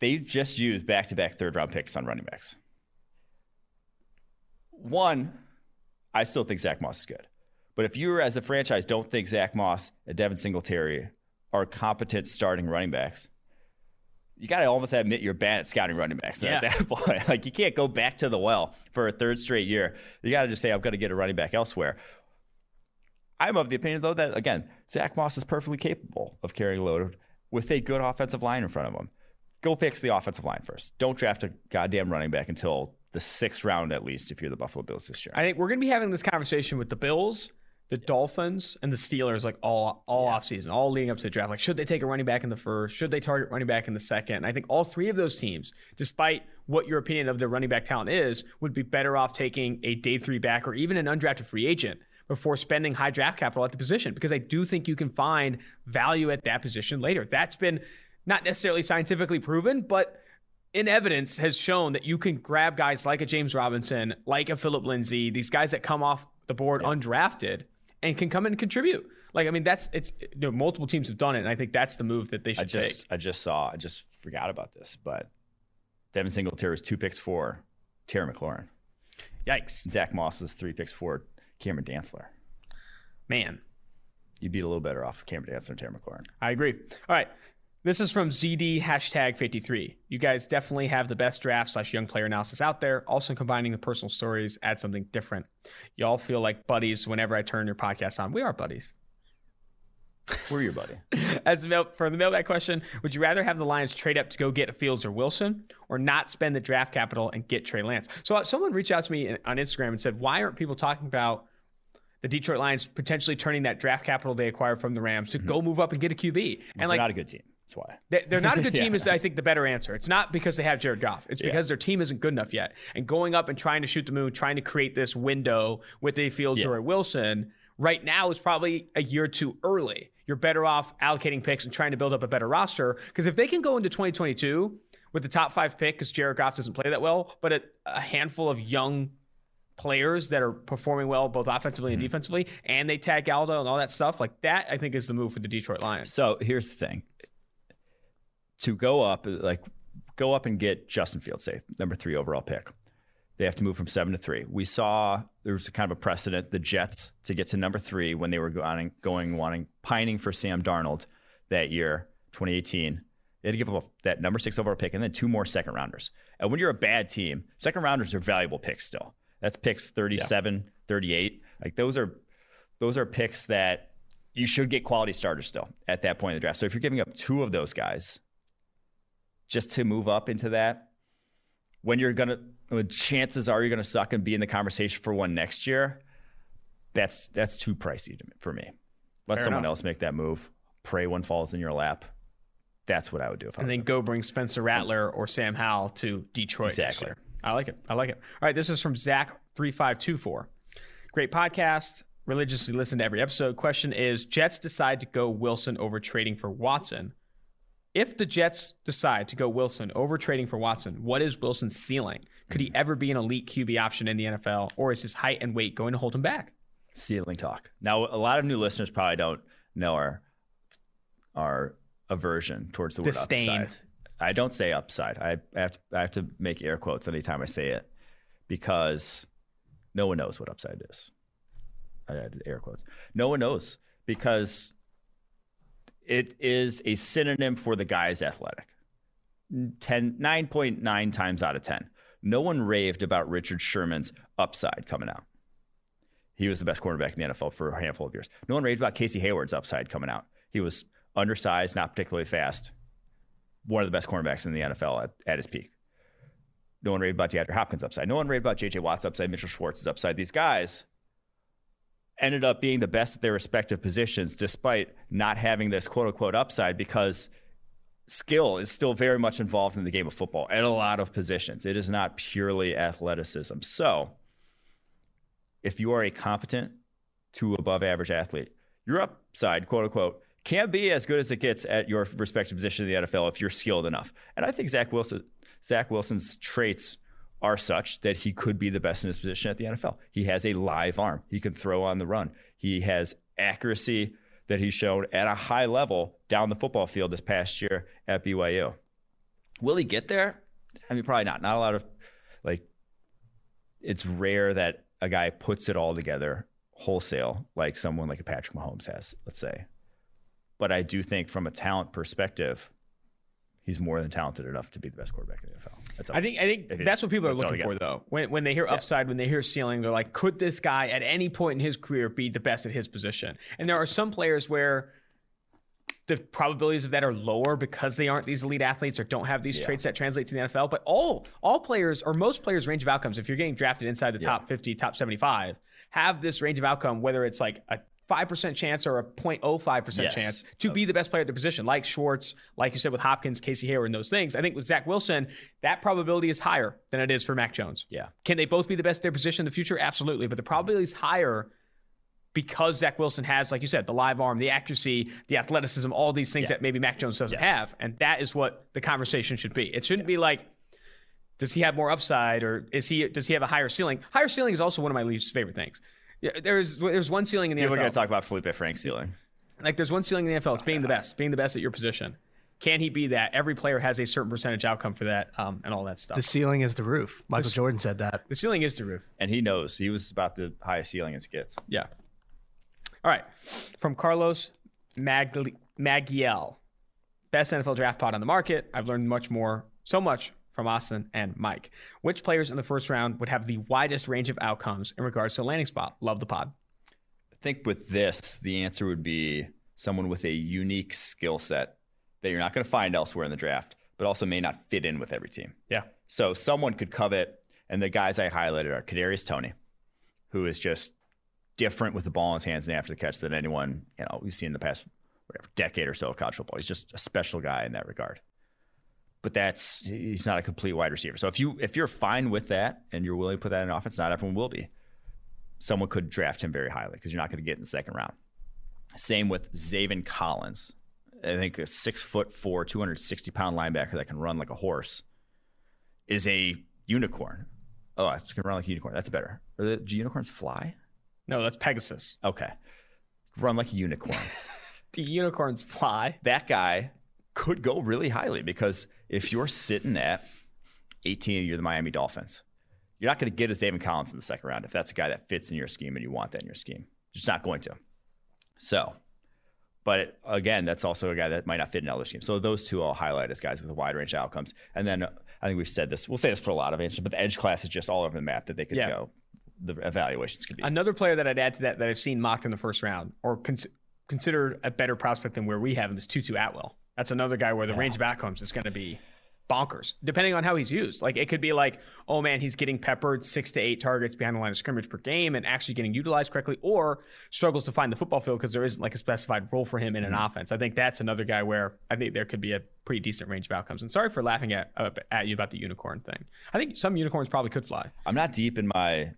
they just used back to back third round picks on running backs. One, I still think Zach Moss is good. But if you as a franchise don't think Zach Moss and Devin Singletary are competent starting running backs, you got to almost admit you're bad at scouting running backs then at that point. Like you can't go back to the well for a third straight year. You got to just say, I'm going to get a running back elsewhere. I'm of the opinion, though, that again, Zach Moss is perfectly capable of carrying a load with a good offensive line in front of him. Go fix the offensive line first. Don't draft a goddamn running back until the sixth round, at least, if you're the Buffalo Bills this year. I think we're going to be having this conversation with the Bills, the Dolphins and the Steelers like all all Yeah. offseason, all leading up to the draft. Like, should they take a running back in the first? Should they target running back in the second? And I think all three of those teams, despite what your opinion of their running back talent is, would be better off taking a day three back or even an undrafted free agent before spending high draft capital at the position because I do think you can find value at that position later. That's been not necessarily scientifically proven, but in evidence has shown that you can grab guys like a James Robinson, like a Phillip Lindsay, these guys that come off the board undrafted and can come in and contribute. Like I mean, that's it's you know multiple teams have done it, and I think that's the move that they I should just take. I just saw I just forgot about this, but Devin Singletary was two picks for Terry McLaurin. Yikes, Zach Moss was three picks for Cameron Dantzler. man. You'd be a little better off with Cameron Dantzler and Terry McLaurin. I agree. All right. This is from ZD hashtag 53. You guys definitely have the best draft slash young player analysis out there. Also combining the personal stories, add something different. Y'all feel like buddies whenever I turn your podcast on. We are buddies. We're your buddy. As mail, for the mailbag question, would you rather have the Lions trade up to go get Fields or Wilson, or not spend the draft capital and get Trey Lance? So uh, someone reached out to me on Instagram and said, "Why aren't people talking about the Detroit Lions potentially turning that draft capital they acquired from the Rams to go move up and get a QB?" And like, not a good team. That's why. they- They're not a good team, Yeah. is I think the better answer. It's not because they have Jared Goff. It's because their team isn't good enough yet. And going up and trying to shoot the moon, trying to create this window with a Fields Yeah. or a Wilson, right now is probably a year too early. You're better off allocating picks and trying to build up a better roster. Because if they can go into 2022 with the top five pick, because Jared Goff doesn't play that well, but a, a handful of young players that are performing well both offensively and mm-hmm. defensively, and they tag Aldo and all that stuff, like that, I think is the move for the Detroit Lions. So here's the thing: to go up, like go up and get Justin Fields, say number three overall pick. They have to move from seven to three. We saw there was kind of a precedent. The Jets to get to number three when they were going, going wanting pining for Sam Darnold that year, 2018. They had to give up that number six overall pick and then two more second rounders. And when you're a bad team, second rounders are valuable picks still. That's picks 37, 38. Like those are those are picks that you should get quality starters still at that point in the draft. So if you're giving up two of those guys just to move up into that, when you're gonna, when chances are you're gonna suck and be in the conversation for one next year, that's that's too pricey to, for me. Let Fair someone enough. else make that move. Pray one falls in your lap. That's what I would do if I and were then go bring Spencer Rattler or Sam Howell to Detroit. Exactly. I like it. I like it. All right, this is from Zach three five two four. Great podcast. Religiously listen to every episode. Question is: Jets decide to go Wilson over trading for Watson. If the Jets decide to go Wilson over trading for Watson, what is Wilson's ceiling? Could he ever be an elite QB option in the NFL, or is his height and weight going to hold him back? ceiling talk. Now, a lot of new listeners probably don't know our our aversion towards the word Disdain. upside. I don't say upside. I have to, I have to make air quotes anytime I say it because no one knows what upside is. I added air quotes. No one knows because it is a synonym for the guy's athletic. 10, 9.9 times out of 10. No one raved about Richard Sherman's upside coming out. He was the best cornerback in the NFL for a handful of years. No one raved about Casey Hayward's upside coming out. He was undersized, not particularly fast. One of the best cornerbacks in the NFL at, at his peak. No one raved about DeAndre Hopkins' upside. No one raved about J.J. Watt's upside, Mitchell Schwartz's upside. These guys ended up being the best at their respective positions despite not having this quote unquote upside because skill is still very much involved in the game of football at a lot of positions. It is not purely athleticism. So, if you are a competent to above average athlete, your upside, quote unquote, can be as good as it gets at your respective position in the NFL if you're skilled enough. And I think Zach Wilson, Zach Wilson's traits are such that he could be the best in his position at the NFL. He has a live arm. He can throw on the run. He has accuracy that he's shown at a high level down the football field this past year at BYU. Will he get there? I mean, probably not. Not a lot of like. It's rare that a guy puts it all together wholesale, like someone like a Patrick Mahomes has. Let's say, but I do think from a talent perspective, he's more than talented enough to be the best quarterback in the NFL. That's all. I think I think that's what people are looking for, though. When when they hear upside, when they hear ceiling, they're like, could this guy at any point in his career be the best at his position? And there are some players where the probabilities of that are lower because they aren't these elite athletes or don't have these Yeah. traits that translate to the NFL. But all all players or most players' range of outcomes, if you're getting drafted inside the top 50, top 75, have this range of outcome, whether it's like a 5% chance or a 0.05% Yes. chance to be the best player at the position, like Schwartz, like you said with Hopkins, Casey Hayward, and those things. I think with Zach Wilson, that probability is higher than it is for Mac Jones. Yeah. Can they both be the best at their position in the future? Absolutely. But the probability is higher because Zach Wilson has, like you said, the live arm, the accuracy, the athleticism, all these things Yeah. that maybe Mac Jones doesn't Yes. have. And that is what the conversation should be. It shouldn't be like, does he have more upside or is he does he have a higher ceiling? Higher ceiling is also one of my least favorite things. Yeah, there's there's one ceiling in the People are going to talk about Feleipe Franks' ceiling. Like there's one ceiling in the NFL. It's being the best, being the best at your position. Can he be that? Every player has a certain percentage outcome for that, um, and all that stuff. The ceiling is the roof. Michael Jordan said that. the ceiling is the roof. And he knows he was about the highest ceiling as it gets. Yeah. All right. From Carlos Magli- Magiel, best NFL draft pod on the market. I've learned much more, so much from Austin and Mike. Which players in the first round would have the widest range of outcomes in regards to landing spot? Love the pod. I think with this, the answer would be someone with a unique skill set that you're not going to find elsewhere in the draft, but also may not fit in with every team. Yeah. So someone could covet, and the guys I highlighted are Kadarius Toney, who is just different with the ball in his hands and after the catch than anyone you know we've seen in the past whatever decade or so of college football. He's just a special guy in that regard. But that's he's not a complete wide receiver. So if you if you're fine with that and you're willing to put that in offense, not everyone will be. Someone could draft him very highly because you're not going to get in the second round. Same with Zaven Collins. I think a six foot four, 260 pound linebacker that can run like a horse is a unicorn. Oh, I can run like a unicorn. That's better. The, do unicorns fly? No, that's Pegasus. Okay. Run like a unicorn. Do unicorns fly? that guy could go really highly because if you're sitting at 18 and you're the Miami Dolphins, you're not going to get a Zaven Collins in the second round if that's a guy that fits in your scheme and you want that in your scheme. Just not going to. So, but again, that's also a guy that might not fit in other schemes. So those two I'll highlight as guys with a wide range of outcomes. And then I think we've said this. We'll say this for a lot of answers, but the edge class is just all over the map that they could Yeah. go. The evaluations could be. Another player that I'd add to that that I've seen mocked in the first round or cons- considered a better prospect than where we have him is Tutu Atwell. That's another guy where the range of outcomes is going to be bonkers, depending on how he's used. Like it could be like, oh man, he's getting peppered six to eight targets behind the line of scrimmage per game and actually getting utilized correctly, or struggles to find the football field because there isn't like a specified role for him in an offense. I think that's another guy where I think there could be a pretty decent range of outcomes. And sorry for laughing at uh, at you about the unicorn thing. I think some unicorns probably could fly. I'm not deep in my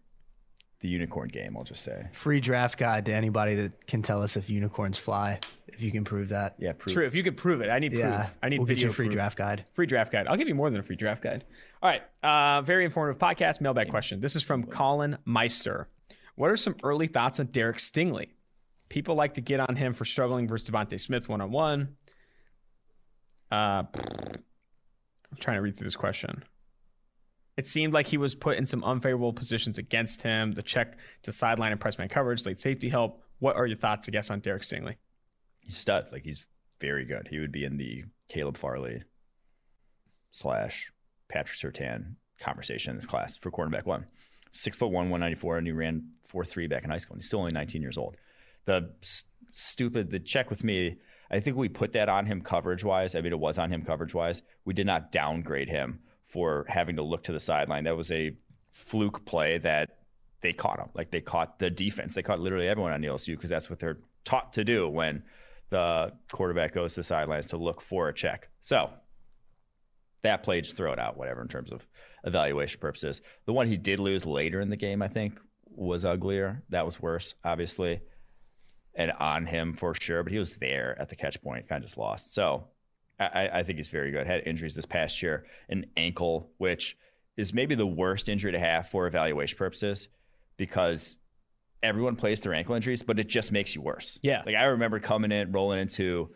the unicorn game. I'll just say. Free draft guide to anybody that can tell us if unicorns fly, if you can prove that. Yeah, proof. True. If you could prove it, I need Yeah. proof. I need we'll get you a free proof. draft guide. Free draft guide. I'll give you more than a free draft guide. All right. Uh, very informative podcast. Mailbag question. This is from Colin Meister. What are some early thoughts on Derek Stingley? People like to get on him for struggling versus DeVonta Smith one on one. Uh, I'm trying to read through this question. It seemed like he was put in some unfavorable positions against him. The check to sideline and press man coverage, late safety help. What are your thoughts, I guess, on Derek Stingley? He's stud. Like he's very good. He would be in the Caleb Farley slash Patrick Surtain conversation in this class for quarterback one. Six foot one, one ninety four, and he ran four three back in high school. And he's still only nineteen years old. The s- stupid the check with me. I think we put that on him coverage wise. I mean, it was on him coverage wise. We did not downgrade him for having to look to the sideline. That was a fluke play that they caught him. Like they caught the defense. They caught literally everyone on the LSU because that's what they're taught to do when the quarterback goes to the sidelines to look for a check. So that play, just throw it out, whatever, in terms of evaluation purposes. The one he did lose later in the game, I think, was uglier. That was worse, obviously, and on him for sure. But he was there at the catch point, kind of just lost. So I, I think he's very good. Had injuries this past year, an ankle, which is maybe the worst injury to have for evaluation purposes because everyone plays through ankle injuries, but it just makes you worse. Yeah. Like I remember coming in, rolling into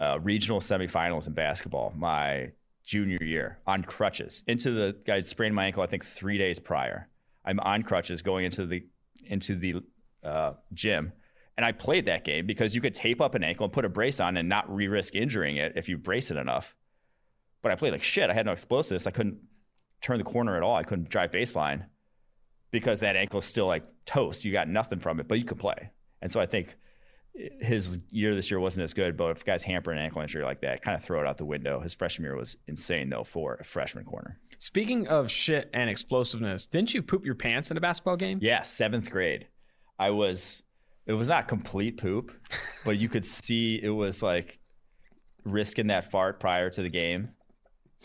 uh, regional semifinals in basketball my junior year on crutches into the guy sprained my ankle I think three days prior. I'm on crutches going into the into the uh, gym, and I played that game because you could tape up an ankle and put a brace on and not re-risk injuring it if you brace it enough. But I played like shit. I had no explosiveness. I couldn't turn the corner at all. I couldn't drive baseline because that ankle's still like toast. You got nothing from it, but you can play. And so I think his year this year wasn't as good, but if guy's hamper an ankle injury like that, kind of throw it out the window. His freshman year was insane though for a freshman corner. Speaking of shit and explosiveness, didn't you poop your pants in a basketball game? Yeah, seventh grade. I was. It was not complete poop, but you could see it was like risking that fart prior to the game,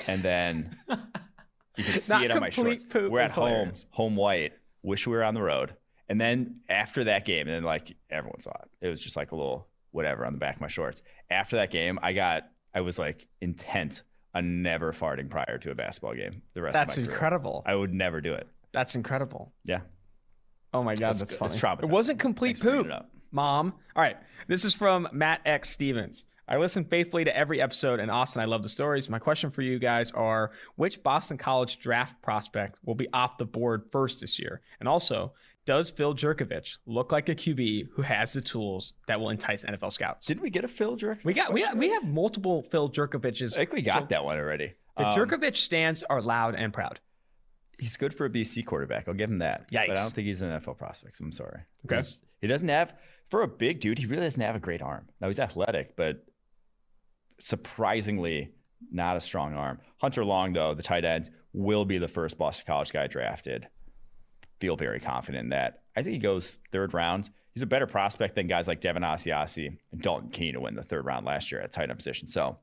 and then you can see it on my shorts. We're at home, hilarious. home white. Wish we were on the road. And then after that game, and then like everyone saw it. It was just like a little whatever on the back of my shorts. After that game, I got. I was like intent on never farting prior to a basketball game. The rest That's of my career. incredible. I would never do it. That's incredible. Yeah. Oh my god, That's that's, funny. It wasn't complete Thanks poop, mom. All right, this is from Matt X Stevens. I listen faithfully to every episode, and Austin, I love the stories. My question for you guys are: Which Boston College draft prospect will be off the board first this year? And also, does Phil Jurkovec look like a QB who has the tools that will entice NFL scouts? Did we get a Phil Jurkovec? we got we have, we have multiple Phil Jurkovecs. I think we got that one already. The Um, Jurkovec stands are loud and proud. he's good for a BC quarterback. I'll give him that. But I don't think he's an NFL prospect. I'm sorry. Okay. He's- he doesn't have for a big dude. He really doesn't have a great arm. Now he's athletic, but surprisingly not a strong arm. Hunter Long, though, the tight end, will be the first Boston College guy drafted. Feel very confident in that. I think he goes third round. He's a better prospect than guys like Devin Asiasi and Dalton Keene who win the third round last year at tight end position. So,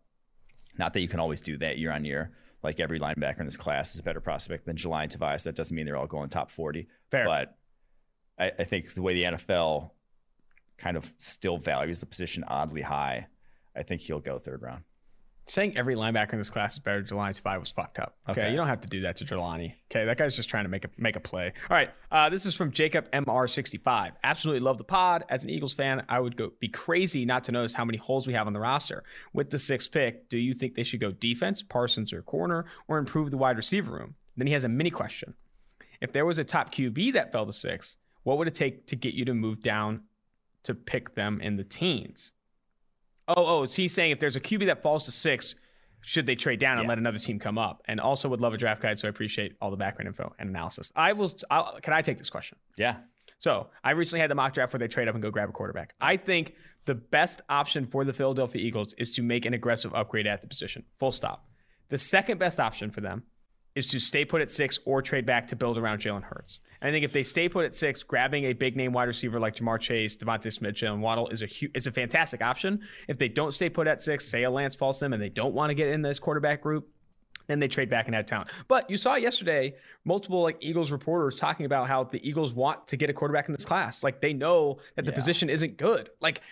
not that you can always do that year on year. Like every linebacker in this class is a better prospect than Jelani Tobias. That doesn't mean they're all going top 40. Fair. But I, I think the way the NFL kind of still values the position oddly high, I think he'll go third round. Saying every linebacker in this class is better than Jelani Five was fucked up. Okay? Okay. you don't have to do that to Jelani. Okay, that guy's just trying to make a make a play. All right, uh, this is from Jacob MR65. Absolutely love the pod. As an Eagles fan, I would go be crazy not to notice how many holes we have on the roster. With the sixth pick, do you think they should go defense, Parsons, or corner, or improve the wide receiver room? Then he has a mini question. If there was a top QB that fell to six, what would it take to get you to move down to pick them in the teens? Oh, oh, so he's saying if there's a QB that falls to six, should they trade down and Yeah. let another team come up? And also would love a draft guide, so I appreciate all the background info and analysis. I will. I'll, can I take this question? Yeah. So I recently had the mock draft where they trade up and go grab a quarterback. I think the best option for the Philadelphia Eagles is to make an aggressive upgrade at the position. Full stop. The second best option for them is to stay put at six or trade back to build around Jalen Hurts. I think if they stay put at six, grabbing a big name wide receiver like Ja'Marr Chase, DeVonta Smith, and Waddle is a hu- is a fantastic option. If they don't stay put at six, say a Lance falls them and they don't want to get in this quarterback group, then they trade back and add talent. But you saw yesterday multiple like Eagles reporters talking about how the Eagles want to get a quarterback in this class. Like they know that the Yeah. position isn't good. Like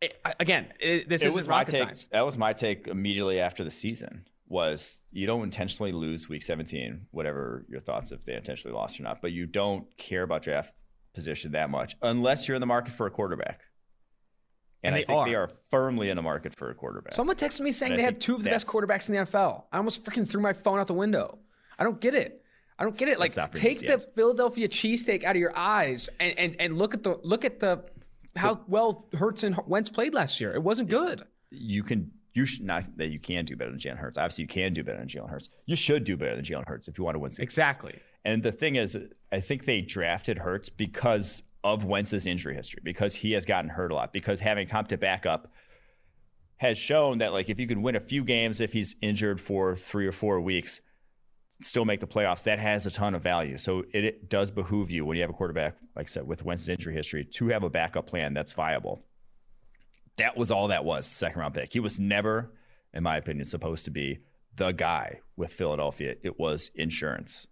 it, again, it, this was my rocket take. science. That was my take immediately after the season. Was you don't intentionally lose week 17, whatever your thoughts if they intentionally lost or not, but you don't care about draft position that much unless you're in the market for a quarterback. And And, I think are. they are firmly in the market for a quarterback. Someone texted me saying And they have two of the best quarterbacks in the NFL. I almost freaking threw my phone out the window. I don't get it. I don't get it. Like take the Philadelphia cheesesteak out of your eyes and, and and look at the look at the how well Hurts and Wentz played last year. It wasn't good. you can you should not that you can do better than Jalen Hurts. Obviously, you can do better than Jalen Hurts. You should do better than Jalen Hurts if you want to win. Super. Exactly. And the thing is, I think they drafted Hurts because of Wentz's injury history, because he has gotten hurt a lot, because having competent backup has shown that like if you can win a few games if he's injured for three or four weeks, still make the playoffs, that has a ton of value. So it, it does behoove you when you have a quarterback, like I said, with Wentz's injury history, to have a backup plan that's viable. That was all that was, second round pick. He was never, in my opinion, supposed to be the guy with Philadelphia. It was insurance.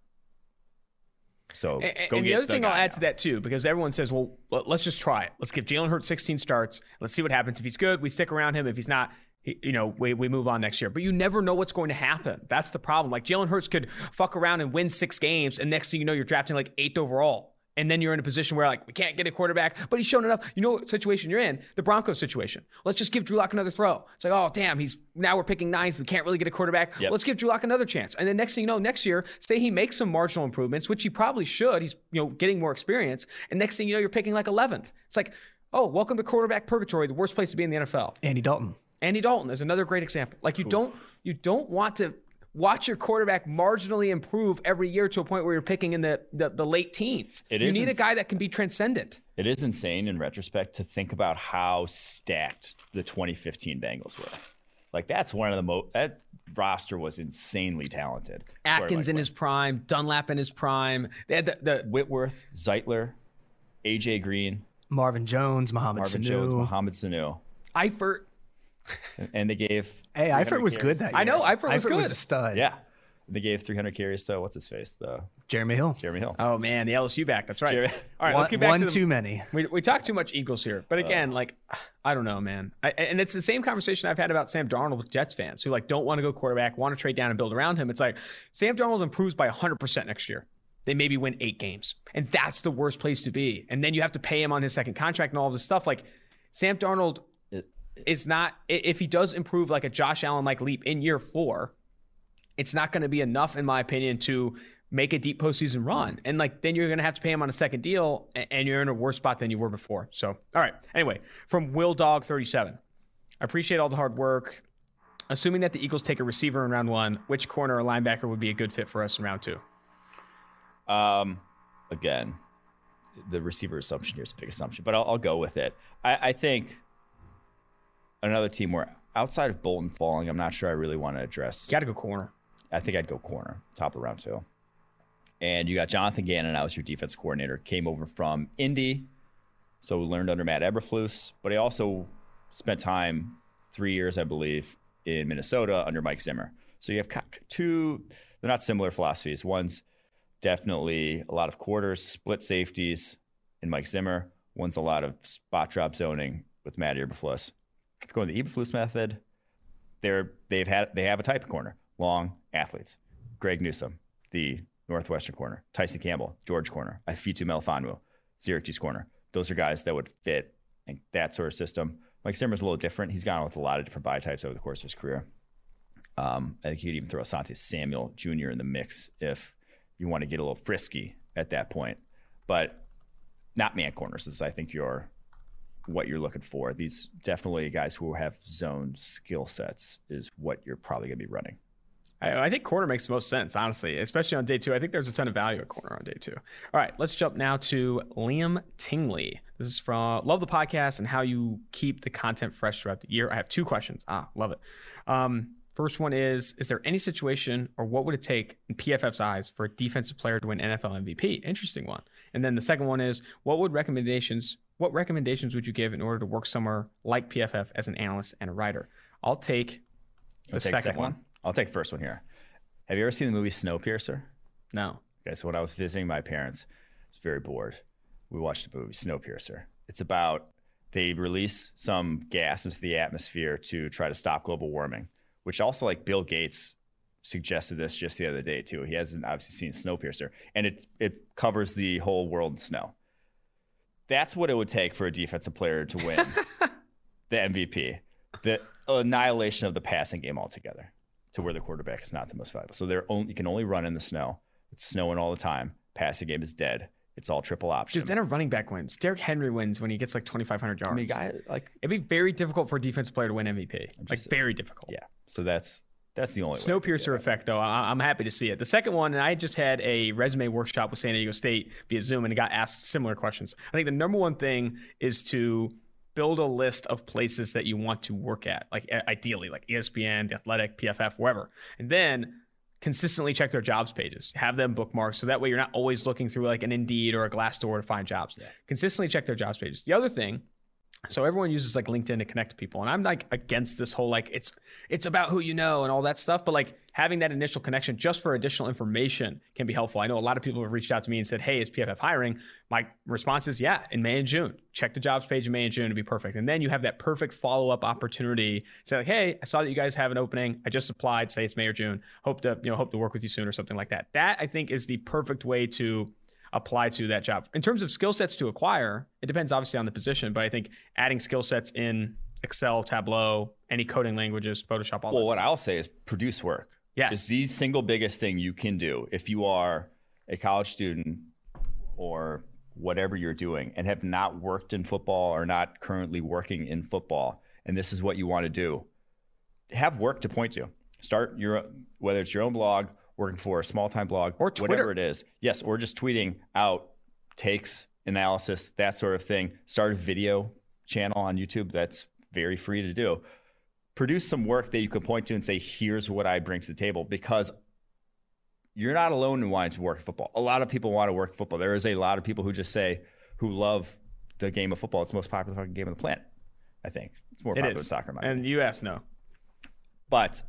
So And, and the other thing I'll add now. to that too, because everyone says, "Well, let- let's just try it. Let's give Jalen Hurts 16 starts. Let's see what happens. If he's good, we stick around him. If he's not, he, you know, we, we move on next year." But you never know what's going to happen. That's the problem. Like Jalen Hurts could fuck around and win six games, and next thing you know, you're drafting like eighth overall. And then you're in a position where like we can't get a quarterback, but he's shown enough. You know what situation you're in? The Broncos situation. Let's just give Drew Lock another throw. It's like, oh damn, he's now we're picking ninth. We can't really get a quarterback. Yep. Let's give Drew Lock another chance. And then next thing you know, next year, say he makes some marginal improvements, which he probably should. He's you know getting more experience. And next thing you know, you're picking like 11th. It's like, oh, welcome to quarterback purgatory, the worst place to be in the NFL. Andy Dalton. Andy Dalton is another great example. Like you don't you don't want to watch your quarterback marginally improve every year to a point where you're picking in the the, the late teens. It you is need a guy that can be transcendent. It is insane in retrospect to think about how stacked the 2015 Bengals were. Like that's one of the most that roster was insanely talented. Atkins in his prime, Dunlap in his prime. They had the, the Whitworth, Zeitler, AJ Green, Marvin Jones, Mohamed Marvin Sanu. Jones, Mohamed Sanu, Eifert. and they gave Hey, 300 Eifert was carries. good that year. I know, Eifert was good. was a stud. Yeah, they gave 300 carries to what's his face, the Jeremy Hill. Jeremy Hill. Oh man, the LSU back. That's right. Jerry- All right, one let's get back one to the, too many. We, we talk too much Eagles here, but again, like I don't know, man. I, and it's the same conversation I've had about Sam Darnold with Jets fans who like don't want to go quarterback, want to trade down and build around him. It's like Sam Darnold improves by 100 percent next year. They maybe win eight games, and that's the worst place to be. And then you have to pay him on his second contract and all this stuff. Like Sam Darnold is not if he does improve like a Josh Allen like leap in year four, it's not going to be enough, in my opinion, to make a deep postseason run. And like then you're going to have to pay him on a second deal, and you're in a worse spot than you were before. So, all right. Anyway, from Will Dog 37, I appreciate all the hard work. Assuming that the Eagles take a receiver in round one, which corner or linebacker would be a good fit for us in round two? Um, again, the receiver assumption here is a big assumption, but I'll, I'll go with it. I, I think another team where outside of Bolton falling, I'm not sure I really want to address. Got to go corner. I think I'd go corner, top of round two. And you got Jonathan Gannon I was your defense coordinator. Came over from Indy, so learned under Matt Eberflus, but he also spent time three years, I believe, in Minnesota under Mike Zimmer. So you have two. They're not similar philosophies. One's definitely a lot of quarters, split safeties in Mike Zimmer. One's a lot of spot drop zoning with Matt Eberflus. Going the Eberflus method, they're they've had they have a type of corner, long athletes. Greg Newsome, the Northwestern corner, Tyson Campbell, George corner, Ifeatu Melifonwu, Syracuse corner. Those are guys that would fit in that sort of system. Mike Zimmer's a little different. He's gone with a lot of different body types over the course of his career. Um, I think you could even throw Asante Samuel Jr. in the mix if you want to get a little frisky at that point. But not man corners is I think your what you're looking for. These definitely guys who have zone skill sets is what you're probably going to be running. I, I think corner makes the most sense, honestly, especially on day two. I think there's a ton of value at corner on day two. All right, let's jump now to Liam Tingley. This is from Love the podcast and how you keep the content fresh throughout the year. I have two questions. Ah, love it. Um, first one is Is there any situation or what would it take in PFF's eyes for a defensive player to win NFL MVP? Interesting one. And then the second one is What would recommendations? What recommendations would you give in order to work somewhere like PFF as an analyst and a writer? I'll take the I'll take second, one. I'll take the first one here. Have you ever seen the movie Snowpiercer? No. Okay, so when I was visiting my parents, I was very bored. We watched the movie Snowpiercer. It's about they release some gas into the atmosphere to try to stop global warming, which also like Bill Gates suggested this just the other day too. He hasn't obviously seen Snowpiercer, and it it covers the whole world in snow. That's what it would take for a defensive player to win the MVP. The annihilation of the passing game altogether to where the quarterback is not the most valuable. So they're only, you can only run in the snow. It's snowing all the time. Passing game is dead. It's all triple option. Dude, then a running back wins. Derrick Henry wins when he gets like 2,500 yards. I mean, guy like It'd be very difficult for a defensive player to win MVP. Like just- very difficult. yeah. So that's that's the only way I can Snowpiercer effect, though, I- I'm happy to see it. The second one, and I just had a resume workshop with San Diego State via Zoom, and it got asked similar questions. I think the number one thing is to build a list of places that you want to work at, like ideally, like ESPN, The Athletic, PFF, wherever, and then consistently check their jobs pages. Have them bookmarked so that way you're not always looking through like an Indeed or a Glassdoor to find jobs. Consistently check their jobs pages. The other thing so everyone uses like LinkedIn to connect to people, and I'm like against this whole like it's it's about who you know and all that stuff. But like having that initial connection just for additional information can be helpful. I know a lot of people have reached out to me and said, "Hey, is PFF hiring?" My response is, "Yeah." In May and June, check the jobs page in May and June to be perfect, and then you have that perfect follow up opportunity. Say like, "Hey, I saw that you guys have an opening. I just applied. Say it's May or June. Hope to you know hope to work with you soon or something like that." That I think is the perfect way to apply to that job. In terms of skill sets to acquire, it depends obviously on the position, but I think adding skill sets in Excel, Tableau, any coding languages, Photoshop, all Well, what stuff. I'll say is produce work. Yes. Is the single biggest thing you can do if you are a college student or whatever you're doing and have not worked in football or not currently working in football, and this is what you want to do, have work to point to. Start your whether it's your own blog, working for a small time blog, Or Twitter. whatever it is. Yes, or just tweeting out takes analysis, that sort of thing. Start a video channel on YouTube. That's very free to do. Produce some work that you can point to and say, here's what I bring to the table because you're not alone in wanting to work football. A lot of people want to work football. There is a lot of people who just say, who love the game of football. It's the most popular fucking game on the planet. I think it's more It popular is. than soccer. And opinion. U.S. no. But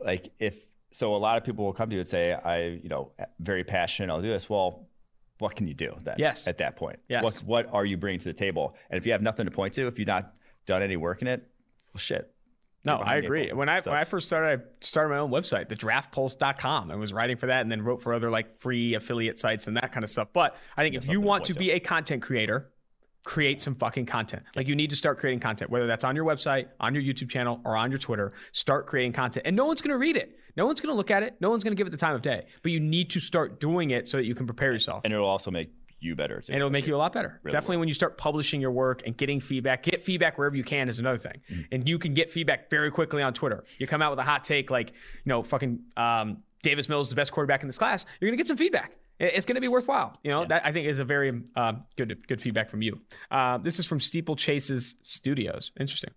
like if so, a lot of people will come to you and say, "I, you know, very passionate. I'll do this." Well, what can you do then? Yes. At that point, Yes. What what are you bringing to the table? And if you have nothing to point to, if you've not done any work in it, well, shit. No, I behind the eight agree. When I So- when I first started, I started my own website, thedraftpulse.com, and was writing for that, and then wrote for other like free affiliate sites and that kind of stuff. But I think if you want to to. be a content creator, create some fucking content. Like you need to start creating content, whether that's on your website, on your YouTube channel, or on your Twitter. Start creating content, and no one's going to read it. No one's going to look at it. No one's going to give it the time of day. But you need to start doing it so that you can prepare yourself. and it'll also make you better. Too. and it'll make you a lot better. Really Definitely when you start publishing your work and getting feedback, get feedback wherever you can is another thing. Mm-hmm. And you can get feedback very quickly on Twitter. You come out with a hot take like, you know, fucking um, Davis Mills is the best quarterback in this class. You're gonna get some feedback. It's going to be worthwhile. You know, that I think is a very um, good good feedback from you. Uh, this is from Steeple Chase's Studios. Interesting.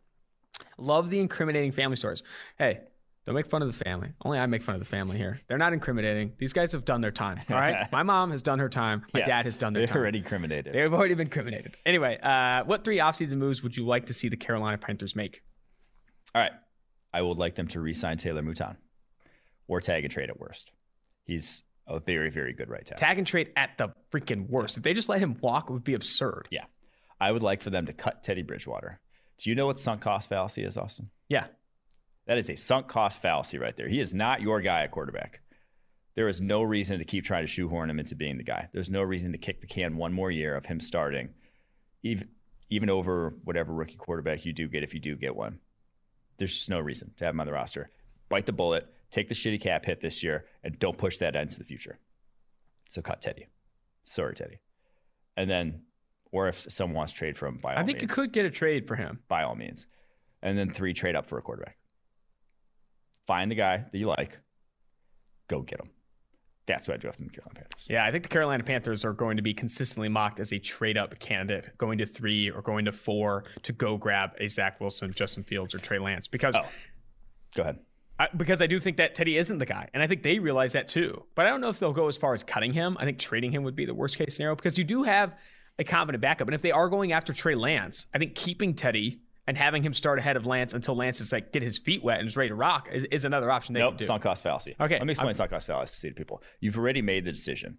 Love the incriminating family stories. Hey, don't make fun of the family. Only I make fun of the family here. They're not incriminating. These guys have done their time. All right. My mom has done her time. My Yeah. dad has done their time. They're already incriminated. They've already been incriminated. Anyway, uh, what three offseason moves would you like to see the Carolina Panthers make? All right. I would like them to re-sign Taylor Moton or tag and trade at worst. He's a very, very good right tackle. Tag and trade at the freaking worst. If they just let him walk, it would be absurd. Yeah. I would like for them to cut Teddy Bridgewater. Do you know what sunk cost fallacy is, Austin? Yeah. That is a sunk cost fallacy right there. He is not your guy at quarterback. There is no reason to keep trying to shoehorn him into being the guy. There's no reason to kick the can one more year of him starting, even even over whatever rookie quarterback you do get if you do get one. There's just no reason to have him on the roster. Bite the bullet, take the shitty cap hit this year, and don't push that into the future. So cut Teddy. Sorry, Teddy. And then, or if someone wants to trade for him, by all I think you could get a trade for him. by all means. And then three, trade up for a quarterback. Find the guy that you like, go get him. That's what I do with the Carolina Panthers. Yeah, I think the Carolina Panthers are going to be consistently mocked as a trade up candidate, going to three or going to four to go grab a Zach Wilson, Justin Fields, or Trey Lance. Because Oh. Go ahead. I, because I do think that Teddy isn't the guy, and I think they realize that too. But I don't know if they'll go as far as cutting him. I think trading him would be the worst case scenario because you do have a competent backup, and if they are going after Trey Lance, I think keeping Teddy and having him start ahead of Lance until Lance is like get his feet wet and is ready to rock is, is another option they Nope, do. sunk cost fallacy. Okay, Let me explain I'm- sunk cost fallacy to people. You've already made the decision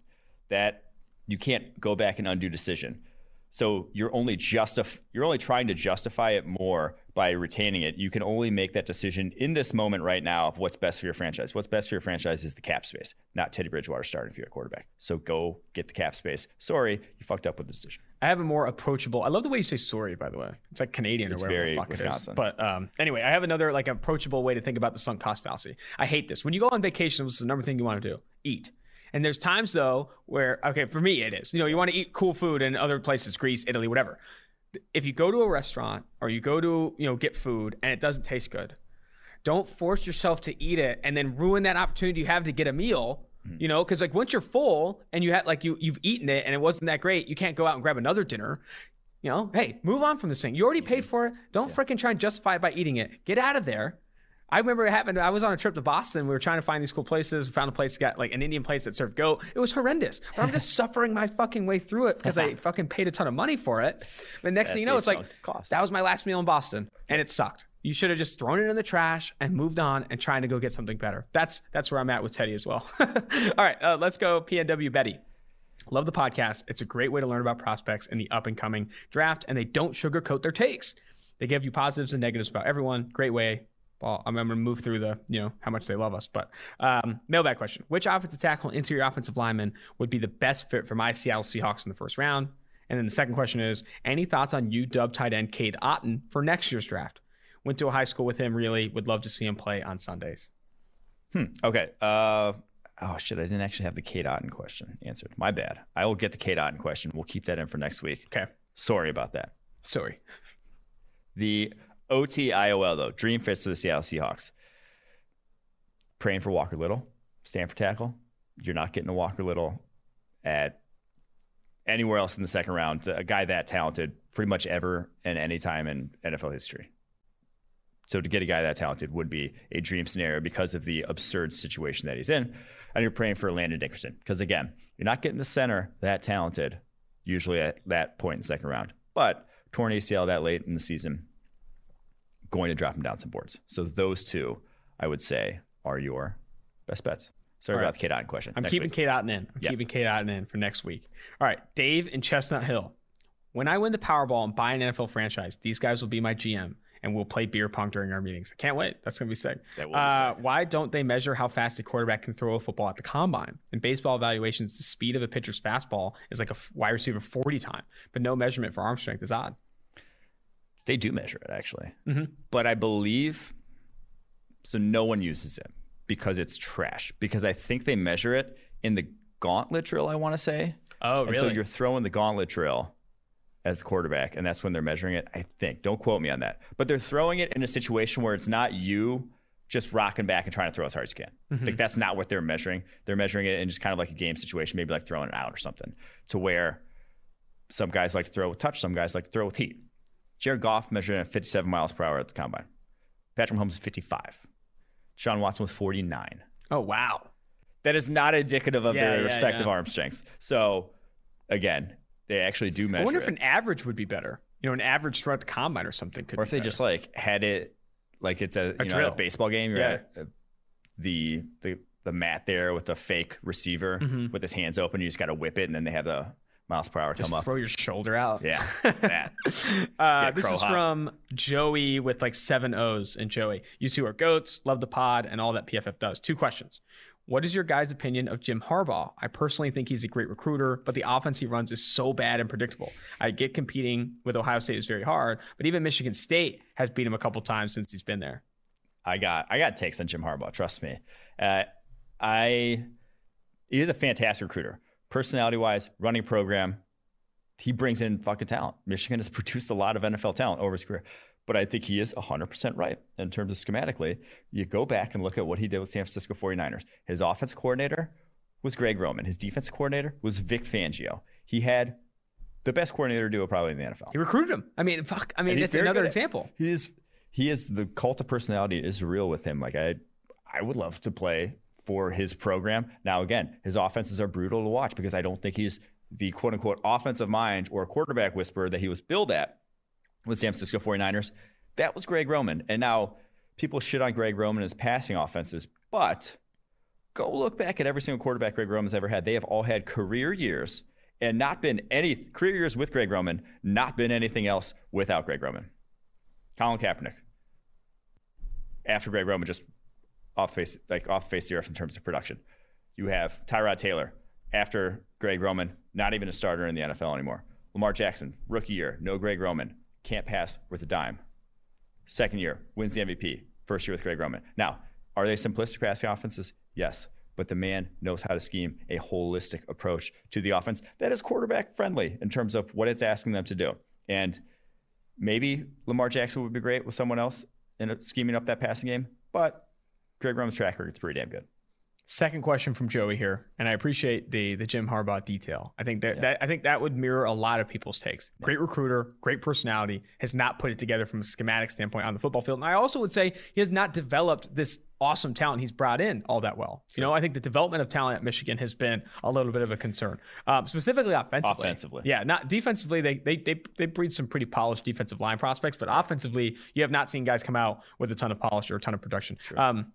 that you can't go back and undo decision. So you're only justif- you're only trying to justify it more by retaining it. You can only make that decision in this moment right now of what's best for your franchise. What's best for your franchise is the cap space, not Teddy Bridgewater starting for you at quarterback. So go get the cap space. Sorry, you fucked up with the decision. I have a more approachable. I love the way you say sorry, by the way. It's like Canadian It's or whatever the fuck it is. Wisconsin. But um, anyway, I have another like approachable way to think about the sunk cost fallacy. I hate this. When you go on vacation, what's the number thing you want to do? Eat. And there's times though where okay, for me it is. You know, you want to eat cool food in other places, Greece, Italy, whatever. If you go to a restaurant or you go to you know get food and it doesn't taste good, don't force yourself to eat it and then ruin that opportunity you have to get a meal Mm. you know because like once you're full and you had like you you've eaten it and it wasn't that great you can't go out and grab another dinner you know hey move on from this thing you already paid mm-hmm. for it don't freaking try and justify it by eating it get out of there I remember it happened. I was on a trip to Boston. We were trying to find these cool places. We found a place that got like an Indian place that served goat. It was horrendous. But I'm just suffering my fucking way through it because I fucking paid a ton of money for it. But next thing you know, it's like cost. that was my last meal in Boston, and it sucked. You should have just thrown it in the trash and moved on and trying to go get something better. That's that's where I'm at with Teddy as well. All right, uh, let's go. PNW Betty. Love the podcast. It's a great way to learn about prospects in the up and coming draft, and they don't sugarcoat their takes. They give you positives and negatives about everyone. Great way. Well, I'm, going to move through the, you know, how much they love us. But um, mailbag question: Which offensive tackle, interior offensive lineman would be the best fit for my Seattle Seahawks in the first round? And then the second question is: Any thoughts on UW tight end Cade Otton for next year's draft? Went to a high school with him. Really would love to see him play on Sundays. Hmm. Okay. Uh, oh shit! I didn't actually have the Cade Otton question answered. My bad. I will get the Cade Otton question. We'll keep that in for next week. Okay, Sorry about that. sorry. The OT IOL though, dream fits for the Seattle Seahawks. Praying for Walker Little, Stanford tackle. You're not getting a Walker Little at anywhere else in the second round. A guy that talented, pretty much ever and any time in NFL history. So to get a guy that talented would be a dream scenario because of the absurd situation that he's in. And you're praying for Landon Dickerson because again, you're not getting the center that talented usually at that point in the second round. But torn ACL that late in the season, going to drop him down some boards. So those two, I would say, are your best bets. Sorry All right. about the Cade Otton question. I'm Next keeping week. Cade Otton in. I'm Yep. keeping Cade Otton in for next week. All right, Dave in Chestnut Hill. When I win the Powerball and buy an NFL franchise, these guys will be my GM and we'll play beer pong during our meetings. I can't wait. That's gonna be sick. That will be Uh, sick. why don't they measure how fast a quarterback can throw a football at the combine? In baseball evaluations, the speed of a pitcher's fastball is like a wide receiver 40 time, but no measurement for arm strength is odd. They do measure it actually, Mhm. but I believe so. No one uses it because it's trash. Because I think they measure it in the gauntlet drill. I want to say. Oh, And so you're throwing the gauntlet drill as the quarterback, and that's when they're measuring it. I think. Don't quote me on that, but they're throwing it in a situation where it's not you just rocking back and trying to throw as hard as you can. Mm-hmm. Like that's not what they're measuring. They're measuring it in just kind of like a game situation, maybe like throwing it out or something, to where some guys like to throw with touch, some guys like to throw with heat. Jared Goff measured at 57 miles per hour at the combine. Patrick Mahomes was 55. Sean Watson was 49 oh, wow. that is not indicative of Yeah, their yeah, respective yeah. arm strengths. So again, they actually do measure I wonder if it. an average would be better. You know, an average throughout the combine or something could be. or if they better. just like had it like it's a, you know, drill. a baseball game. You're Yeah. at uh, the the the mat there with the fake receiver Mhm. with his hands open. You just got to whip it, and then they have the miles per hour just come up. throw your shoulder out. Yeah, that. Uh, this is hop. from Joey with like seven O's and Joey. You two are goats, love the pod, and all that PFF does. Two questions. What is your guys' opinion of Jim Harbaugh? I personally think he's a great recruiter, but the offense he runs is so bad and predictable. I get competing with Ohio State is very hard, but even Michigan State has beat him a couple times since he's been there. I got I got takes on Jim Harbaugh. Trust me. Uh, I he is a fantastic recruiter. Personality wise, running program, he brings in fucking talent. Michigan has produced a lot of NFL talent over his career. But I think he is 100% right in terms of schematically. You go back and look at what he did with San Francisco 49ers. His offense coordinator was Greg Roman. His defensive coordinator was Vic Fangio. He had the best coordinator duo probably in the NFL. He recruited him. I mean, fuck. I mean, it's another example. He is he is the cult of personality is real with him. Like I I would love to play for his program. Now again, his offenses are brutal to watch because I don't think he's the quote unquote offensive mind or quarterback whisperer that he was billed at with San Francisco 49ers. That was Greg Roman. And now people shit on Greg Roman as passing offenses, but go look back at every single quarterback Greg Roman's ever had. They have all had career years and not been any career years with Greg Roman, not been anything else without Greg Roman. Colin Kaepernick. After Greg Roman, just off face, like off face the earth in terms of production. You have Tyrod Taylor after Greg Roman, not even a starter in the NFL anymore. Lamar Jackson, rookie year, no Greg Roman, can't pass with a dime. Second year, wins the MVP. First year with Greg Roman. Now, are they simplistic passing offenses? Yes. But the man knows how to scheme a holistic approach to the offense that is quarterback friendly in terms of what it's asking them to do. And maybe Lamar Jackson would be great with someone else in scheming up that passing game, but Greg Roman's track record's pretty damn good. Second question from Joey here, and I appreciate the the Jim Harbaugh detail. I think that, that I think that would mirror a lot of people's takes. Great recruiter, great personality, has not put it together from a schematic standpoint on the football field. And I also would say he has not developed this awesome talent he's brought in all that well. You know, I think the development of talent at Michigan has been a little bit of a concern, um, specifically offensively. Offensively. yeah, not defensively. They they they they breed some pretty polished defensive line prospects, but offensively, you have not seen guys come out with a ton of polish or a ton of production. Um,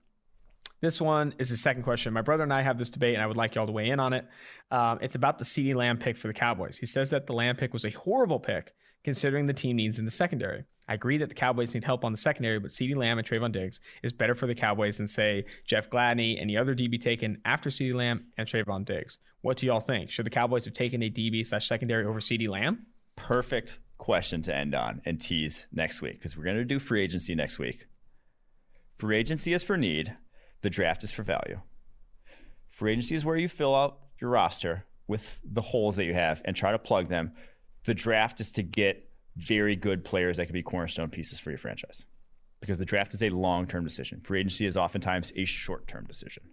this one is the second question. My brother and I have this debate, and I would like y'all to weigh in on it. Um, it's about the CeeDee Lamb pick for the Cowboys. He says that the Lamb pick was a horrible pick considering the team needs in the secondary. I agree that the Cowboys need help on the secondary, but CeeDee Lamb and Trevon Diggs is better for the Cowboys than, say, Jeff Gladney and the other DB taken after CeeDee Lamb and Trevon Diggs. What do y'all think? Should the Cowboys have taken a DB slash secondary over CeeDee Lamb? Perfect question to end on and tease next week because we're going to do free agency next week. Free agency is for need, the draft is for value. Free agency is where you fill out your roster with the holes that you have and try to plug them. The draft is to get very good players that can be cornerstone pieces for your franchise because the draft is a long term decision. Free agency is oftentimes a short term decision.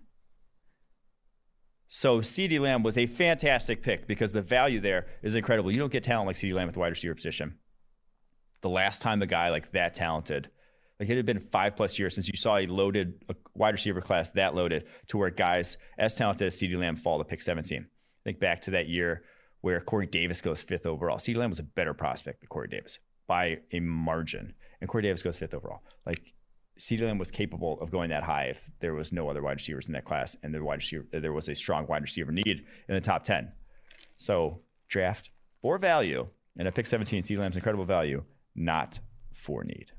So CeeDee Lamb was a fantastic pick because the value there is incredible. You don't get talent like CeeDee Lamb at the wide receiver position. The last time a guy like that talented, like it had been five plus years since you saw a loaded a wide receiver class that loaded to where guys as talented as CeeDee Lamb fall to pick 17. Think back to that year where Corey Davis goes fifth overall. CeeDee Lamb was a better prospect than Corey Davis by a margin, and Corey Davis goes fifth overall. Like CeeDee Lamb was capable of going that high if there was no other wide receivers in that class, and the wide receiver, there was a strong wide receiver need in the top ten. So draft for value, and at pick 17, CeeDee Lamb's incredible value, not for need.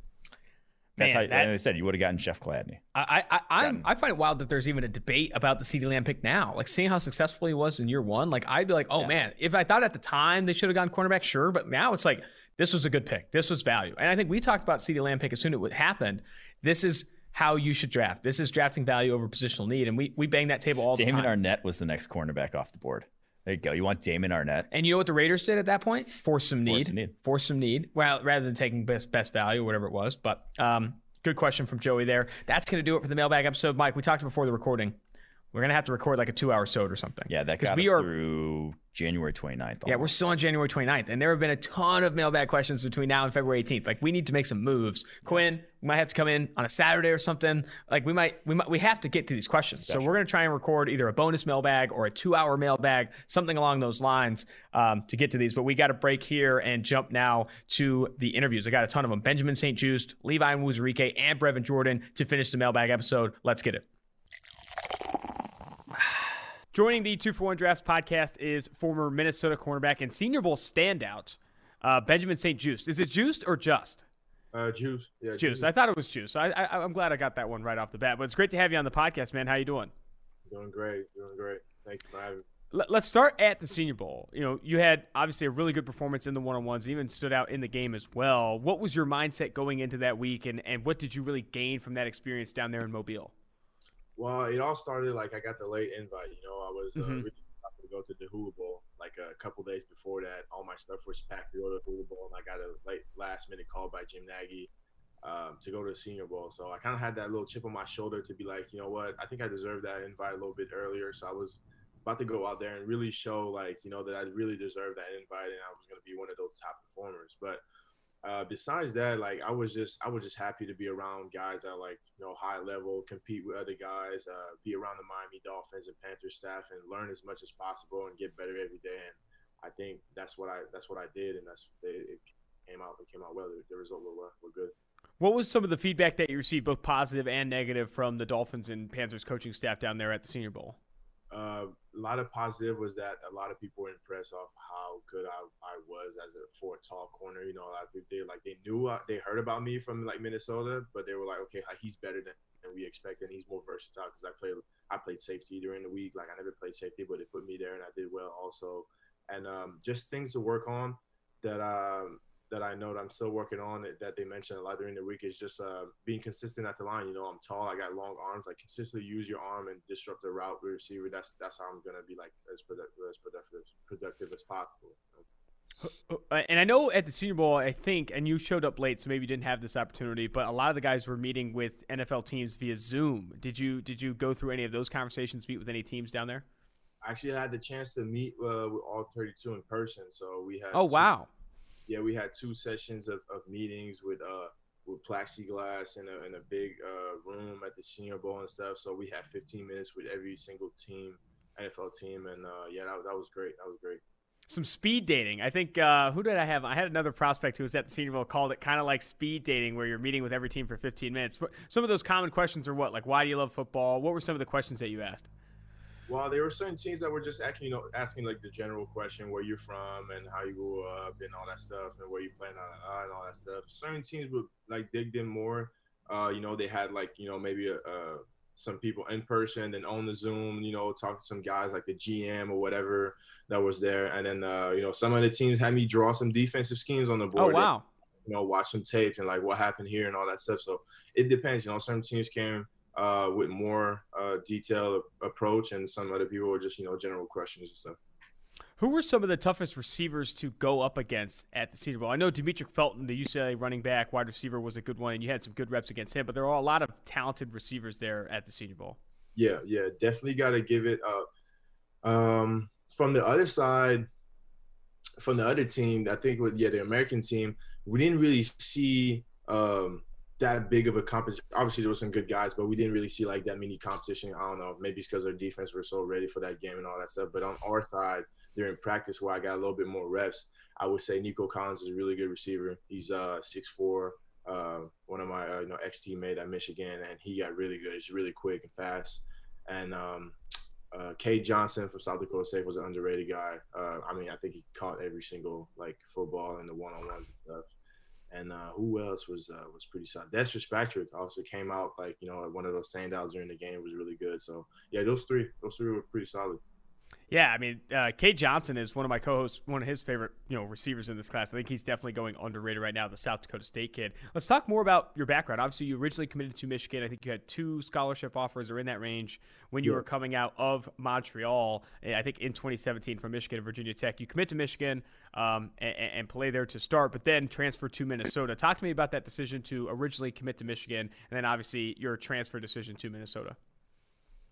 That's Man, how, that- they said you would have gotten Jeff Gladney. I I I, Gotten- I find it wild that there's even a debate about the CeeDee Lamb pick now. Like seeing how successful he was in year one, like I'd be like, oh man, if I thought at the time they should have gone cornerback, sure, but now it's like this was a good pick. This was value, and I think we talked about CeeDee Lamb pick as soon as it happened. This is how you should draft. This is drafting value over positional need, and we we bang that table all the time. Damon. Arnette was the next cornerback off the board. There you go. You want Damon Arnette? And you know what the Raiders did at that point? Force some need. some need. Force some need. Well, rather than taking best best value or whatever it was. But um, good question from Joey there. That's going to do it for the mailbag episode. Mike, we talked before the recording. We're going to have to record like a two hour sode or something. Yeah, that got we us are- through January 29th. Yeah, we're still on January 29th, and there have been a ton of mailbag questions between now and February 18th. Like, we need to make some moves. Quinn, we might have to come in on a Saturday or something. Like, we might, we might, we have to get to these questions. So we're gonna try and record either a bonus mailbag or a two-hour mailbag, something along those lines, um, to get to these. But we got to break here and jump now to the interviews. I got a ton of them: Benjamin St-Juste, Levi Onwuzurike, and Brevin Jordan to finish the mailbag episode. Let's get it. Joining the Two for One Drafts podcast is former Minnesota cornerback and Senior Bowl standout, uh, Benjamin St. Juice. Is it Juiced or Just? Uh, juice. Yeah, Juice. I thought it was Juice. I, I, I'm glad I got that one right off the bat. But it's great to have you on the podcast, man. How you doing? Doing great. Doing great. Thank you for having me. Let- Let's start at the Senior Bowl. You know, you had obviously a really good performance in the one-on-ones, even stood out in the game as well. What was your mindset going into that week, and, and what did you really gain from that experience down there in Mobile? Well, it all started like I got the late invite. You know, I was uh, Mhm. really about to go to the Hula Bowl like a couple days before that. All my stuff was packed to go to the Hula Bowl, and I got a late last minute call by Jim Nagy um, to go to the Senior Bowl. So I kind of had that little chip on my shoulder to be like, you know what, I think I deserved that invite a little bit earlier. So I was about to go out there and really show like you know that I really deserved that invite and I was going to be one of those top performers. But uh, besides that, like I was just I was just happy to be around guys that like you know high level, compete with other guys, uh, be around the Miami Dolphins and Panthers staff, and learn as much as possible and get better every day. And I think that's what I that's what I did, and that's it, it came out it came out well. The, the result were were good. What was some of the feedback that you received, both positive and negative, from the Dolphins and Panthers coaching staff down there at the Senior Bowl? Uh, a lot of positive was that a lot of people were impressed off how good I, I was as a for a tall corner. You know, a lot of people they like they knew uh, they heard about me from like Minnesota, but they were like, okay, he's better than, than we expected. He's more versatile because I played I played safety during the week. Like I never played safety, but they put me there and I did well also. And um, just things to work on that um, that I know that I'm still working on that, that they mentioned a lot during the week is just uh, being consistent at the line. You know, I'm tall, I got long arms. Like consistently use your arm and disrupt the route with receiver. That's that's how I'm gonna be like as productive as productive, productive as possible. Uh, and I know at the Senior Bowl, I think, and you showed up late, so maybe you didn't have this opportunity. But a lot of the guys were meeting with NFL teams via Zoom. Did you did you go through any of those conversations? Meet with any teams down there? I actually had the chance to meet uh, with all 32 in person. So we had Oh two- wow! Yeah, we had two sessions of, of meetings with uh with plexiglass in a in a big uh, room at the Senior Bowl and stuff. So we had 15 minutes with every single team, NFL team, and uh, yeah, that, that was great. That was great. Some speed dating. I think uh, who did I have? I had another prospect who was at the Senior Bowl called it kind of like speed dating, where you're meeting with every team for 15 minutes. Some of those common questions are what? Like, why do you love football? What were some of the questions that you asked? Well, there were certain teams that were just asking, you know, asking like the general question, where you're from and how you grew up and all that stuff, and where you plan on and all that stuff. Certain teams would like dig in more. Uh, you know, they had like, you know, maybe a, uh, some people in person, then on the Zoom, you know, talk to some guys like the GM or whatever that was there, and then uh, you know, some of the teams had me draw some defensive schemes on the board. Oh board. wow! you know, watch some tape and like what happened here and all that stuff. So it depends. You know, some teams came uh, with more uh, detailed approach, and some other people were just you know general questions and stuff. Who were some of the toughest receivers to go up against at the Senior Bowl? I know Demetric Felton, the UCLA running back, wide receiver, was a good one, and you had some good reps against him. But there are a lot of talented receivers there at the Senior Bowl. Yeah, yeah, definitely got to give it. Uh, Um, from the other side, from the other team, I think with yeah the American team, we didn't really see um, that big of a competition. Obviously, there were some good guys, but we didn't really see like that many competition. I don't know, maybe it's because our defense were so ready for that game and all that stuff. But on our side, during practice, where I got a little bit more reps, I would say Nico Collins is a really good receiver. He's uh six four, uh, one of my uh, you know ex teammate at Michigan, and he got really good. He's really quick and fast. And um, uh, Cade Johnson from South Dakota State was an underrated guy. Uh, I mean, I think he caught every single like football and the one on ones and stuff. And uh, who else was uh, was pretty solid? Dexter Patrick also came out like you know one of those standouts during the game was really good. So yeah, those three those three were pretty solid. Yeah, I mean, uh, Cade Johnson is one of my co-hosts, one of his favorite, you know, receivers in this class. I think he's definitely going underrated right now, the South Dakota State kid. Let's talk more about your background. Obviously, you originally committed to Michigan. I think you had two scholarship offers or in that range when you yeah. were coming out of Montreal. Eh, I think in 2017 from Michigan and Virginia Tech. You commit to Michigan um, and, and, play there to start, but then transfer to Minnesota. Talk to me about that decision to originally commit to Michigan, and then obviously your transfer decision to Minnesota.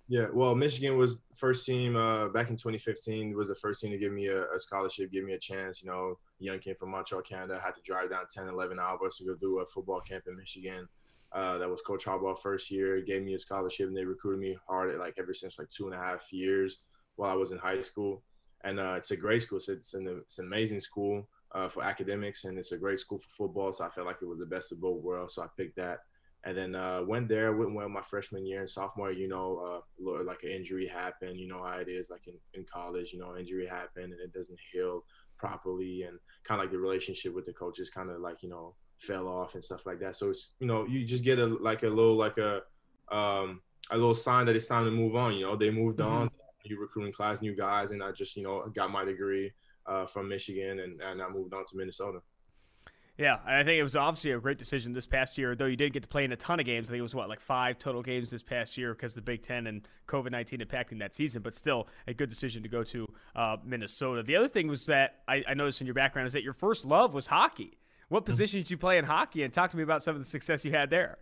Yeah, well, Michigan was first team uh, back in 2015. Was the first team to give me a, a, scholarship, give me a chance. You know, young kid from Montreal, Canada, had to drive down 10, 11 hours to go do a football camp in Michigan. Uh, that was Coach Harbaugh first year. Gave me a scholarship, and they recruited me hard at like ever since like two and a half years while I was in high school. And uh, it's a great school. It's, it's, an, it's an amazing school uh, for academics, and it's a great school for football. So I felt like it was the best of both worlds. So I picked that and then uh, went there. Went well my freshman year and sophomore. You know, uh, like an injury happened. You know how it is, like in, in college. You know, injury happened and it doesn't heal properly, and kind of like the relationship with the coaches kind of like you know fell off and stuff like that. So it's you know you just get a like a little like a um, a little sign that it's time to move on. You know, they moved mm-hmm. on. New recruiting class, new guys, and I just you know got my degree uh, from Michigan, and, and I moved on to Minnesota. Yeah, I think it was obviously a great decision this past year. Though you did get to play in a ton of games. I think it was what like five total games this past year because the Big Ten and COVID nineteen impacting that season. But still, a good decision to go to uh, Minnesota. The other thing was that I, I, noticed in your background is that your first love was hockey. What mm-hmm. position did you play in hockey? And talk to me about some of the success you had there.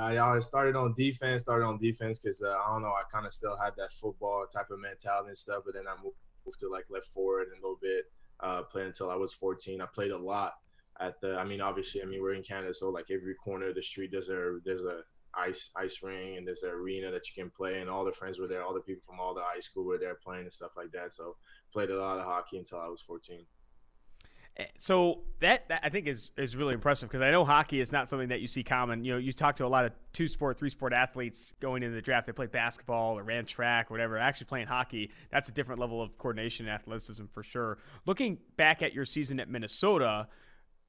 Uh, yeah, I started on defense. Started on defense because uh, I don't know. I kind of still had that football type of mentality and stuff. But then I moved, moved to like left forward and a little bit. Uh, played until I was 14. I played a lot at the I mean obviously I mean we're in Canada so like every corner of the street there's a there's a ice ice ring and there's an arena that you can play and all the friends were there all the people from all the high school were there playing and stuff like that so played a lot of hockey until I was 14 eh, so that, that I think is is really impressive because I know hockey is not something that you see common. You know, you talk to a lot of two sport, three sport athletes going into the draft. They play basketball or ran track or whatever. Actually, playing hockey, that's a different level of coordination and athleticism for sure. Looking back at your season at Minnesota,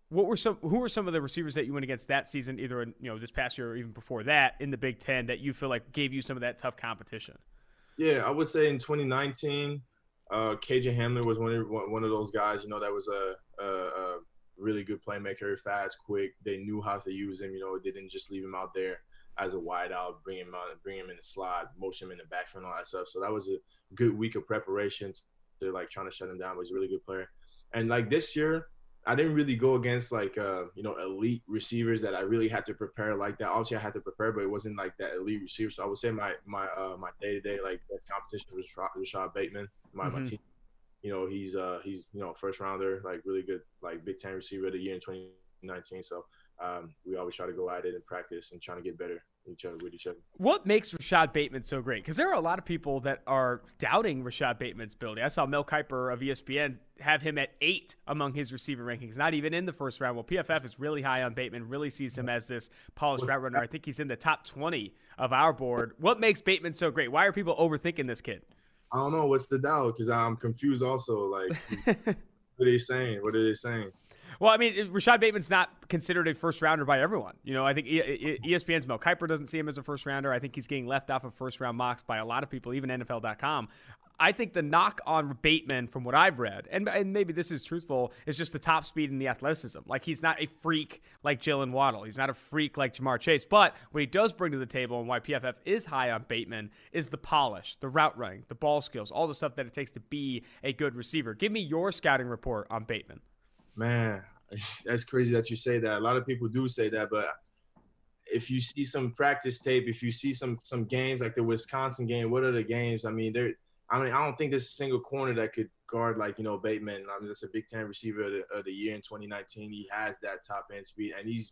what were some who were some of the receivers that you went against that season, either in, you know this past year or even before that in the Big Ten that you feel like gave you some of that tough competition? Yeah, I would say in 2019, uh, KJ Hamler was one of one of those guys. You know, that was a, a, a really good playmaker, fast, quick. They knew how to use him. You know, they didn't just leave him out there as a wideout, bring him out, bring him in the slot, motion him in the backfield, and all that stuff. So that was a good week of preparation to like trying to shut him down. Was a really good player. And like this year, I didn't really go against like uh, you know elite receivers that I really had to prepare like that. Obviously, I had to prepare, but it wasn't like that elite receiver. So I would say my my uh, my day to day like best competition was Rashod Bateman, my mm-hmm. my team. You know, he's uh he's you know first rounder, like really good, like Big Ten receiver of the year in 2019. So um, we always try to go at it in practice and trying to get better each other with each other. What makes Rashod Bateman so great? Because there are a lot of people that are doubting Rashod Bateman's ability. I saw Mel Kiper of ESPN have him at eight among his receiver rankings, not even in the first round. Well, PFF is really high on Bateman, really sees him as this polished route runner. I think he's in the top 20 of our board. What makes Bateman so great? Why are people overthinking this kid? I don't know. What's the doubt? Because I'm confused also. Like, what are they saying? What are they saying? Well, I mean, Rashod Bateman's not considered a first rounder by everyone. You know, I think ESPN's Mel Kiper doesn't see him as a first rounder. I think he's getting left off of first round mocks by a lot of people, even NFL.com. I think the knock on Bateman, from what I've read, and, and maybe this is truthful, is just the top speed and the athleticism. Like he's not a freak like Jaylen Waddle. He's not a freak like Ja'Marr Chase. But what he does bring to the table, and why PFF is high on Bateman, is the polish, the route running, the ball skills, all the stuff that it takes to be a good receiver. Give me your scouting report on Bateman. Man, that's crazy that you say that. A lot of people do say that, but if you see some practice tape, if you see some some games like the Wisconsin game, what are the games? I mean, they're I mean, I don't think there's a single corner that could guard like you know Bateman. I mean, that's a Big Ten receiver of the, of the year in 2019. He has that top end speed, and he's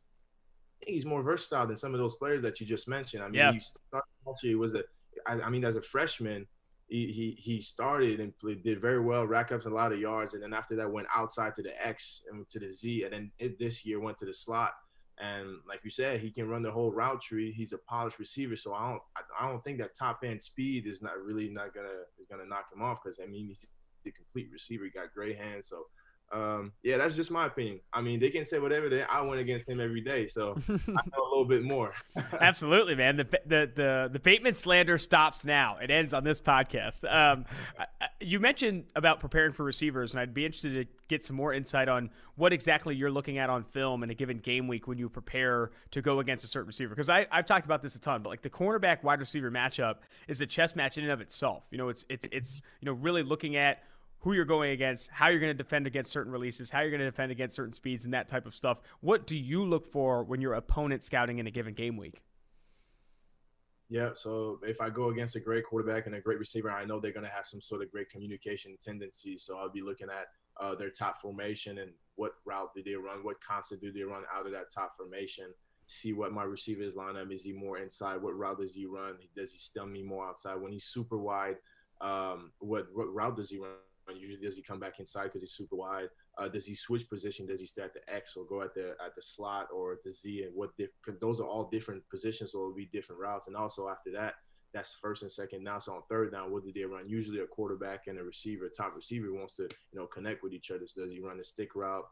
he's more versatile than some of those players that you just mentioned. I mean, Yeah. he started. He was a, I, I mean, as a freshman, he, he started and played, did very well, racked up a lot of yards, and then after that went outside to the X and to the Z, and then it, this year went to the slot. And like you said, he can run the whole route tree. He's a polished receiver, so I don't I, I don't think that top end speed is not really not gonna is gonna knock him off because I mean he's the complete receiver. He got great hands, so. Um, yeah, that's just my opinion. I mean, they can say whatever they. I went against him every day, so I know a little bit more. Absolutely, man. The, the the the Bateman slander stops now. It ends on this podcast. Um, you mentioned about preparing for receivers, and I'd be interested to get some more insight on what exactly you're looking at on film in a given game week when you prepare to go against a certain receiver. Because I I've talked about this a ton, but like the cornerback wide receiver matchup is a chess match in and of itself. You know, it's it's it's you know really looking at who you're going against, how you're going to defend against certain releases, how you're going to defend against certain speeds, and that type of stuff. What do you look for when your opponent scouting in a given game week? Yeah, so if I go against a great quarterback and a great receiver, I know they're going to have some sort of great communication tendencies. So I'll be looking at uh, their top formation and what route do they run, what concept do they run out of that top formation. See what my receivers line up. Is he more inside? What route does he run? Does he stem me more outside? When he's super wide, um, what what route does he run? Usually, does he come back inside because he's super wide? Uh, does he switch position? Does he stay at the X or go at the at the slot or the Z? And what? Diff- those are all different positions, so it'll be different routes. And also after that, that's first and second down. So on third down, what do they run? Usually a quarterback and a receiver, top receiver wants to you know connect with each other. So does he run a stick route?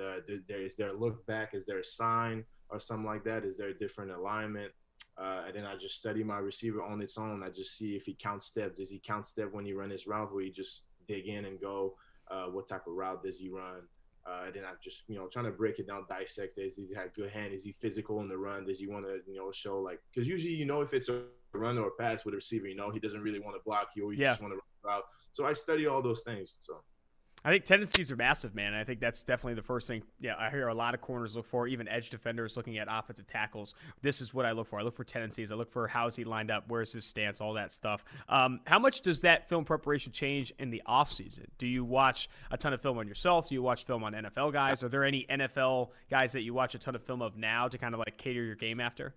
Uh, there is there a look back? Is there a sign or something like that? Is there a different alignment? Uh, and then I just study my receiver on its own. I just see if he counts steps. Does he count step when he run his route, where he just dig in and go? Uh, what type of route does he run? Uh, and then I'm just you know trying to break it down, dissect it. Does he have good hand? Is he physical in the run? Does he want to you know show like because usually you know if it's a run or a pass with a receiver, you know he doesn't really want to block you or you Yeah. just want to run out. So I study all those things. So. I think tendencies are massive, man. I think that's definitely the first thing. Yeah, I hear a lot of corners look for, even edge defenders looking at offensive tackles. This is what I look for. I look for tendencies. I look for how's he lined up, where's his stance, all that stuff. Um, how much does that film preparation change in the offseason? Do you watch a ton of film on yourself? Do you watch film on NFL guys? Are there any NFL guys that you watch a ton of film of now to kind of like cater your game after?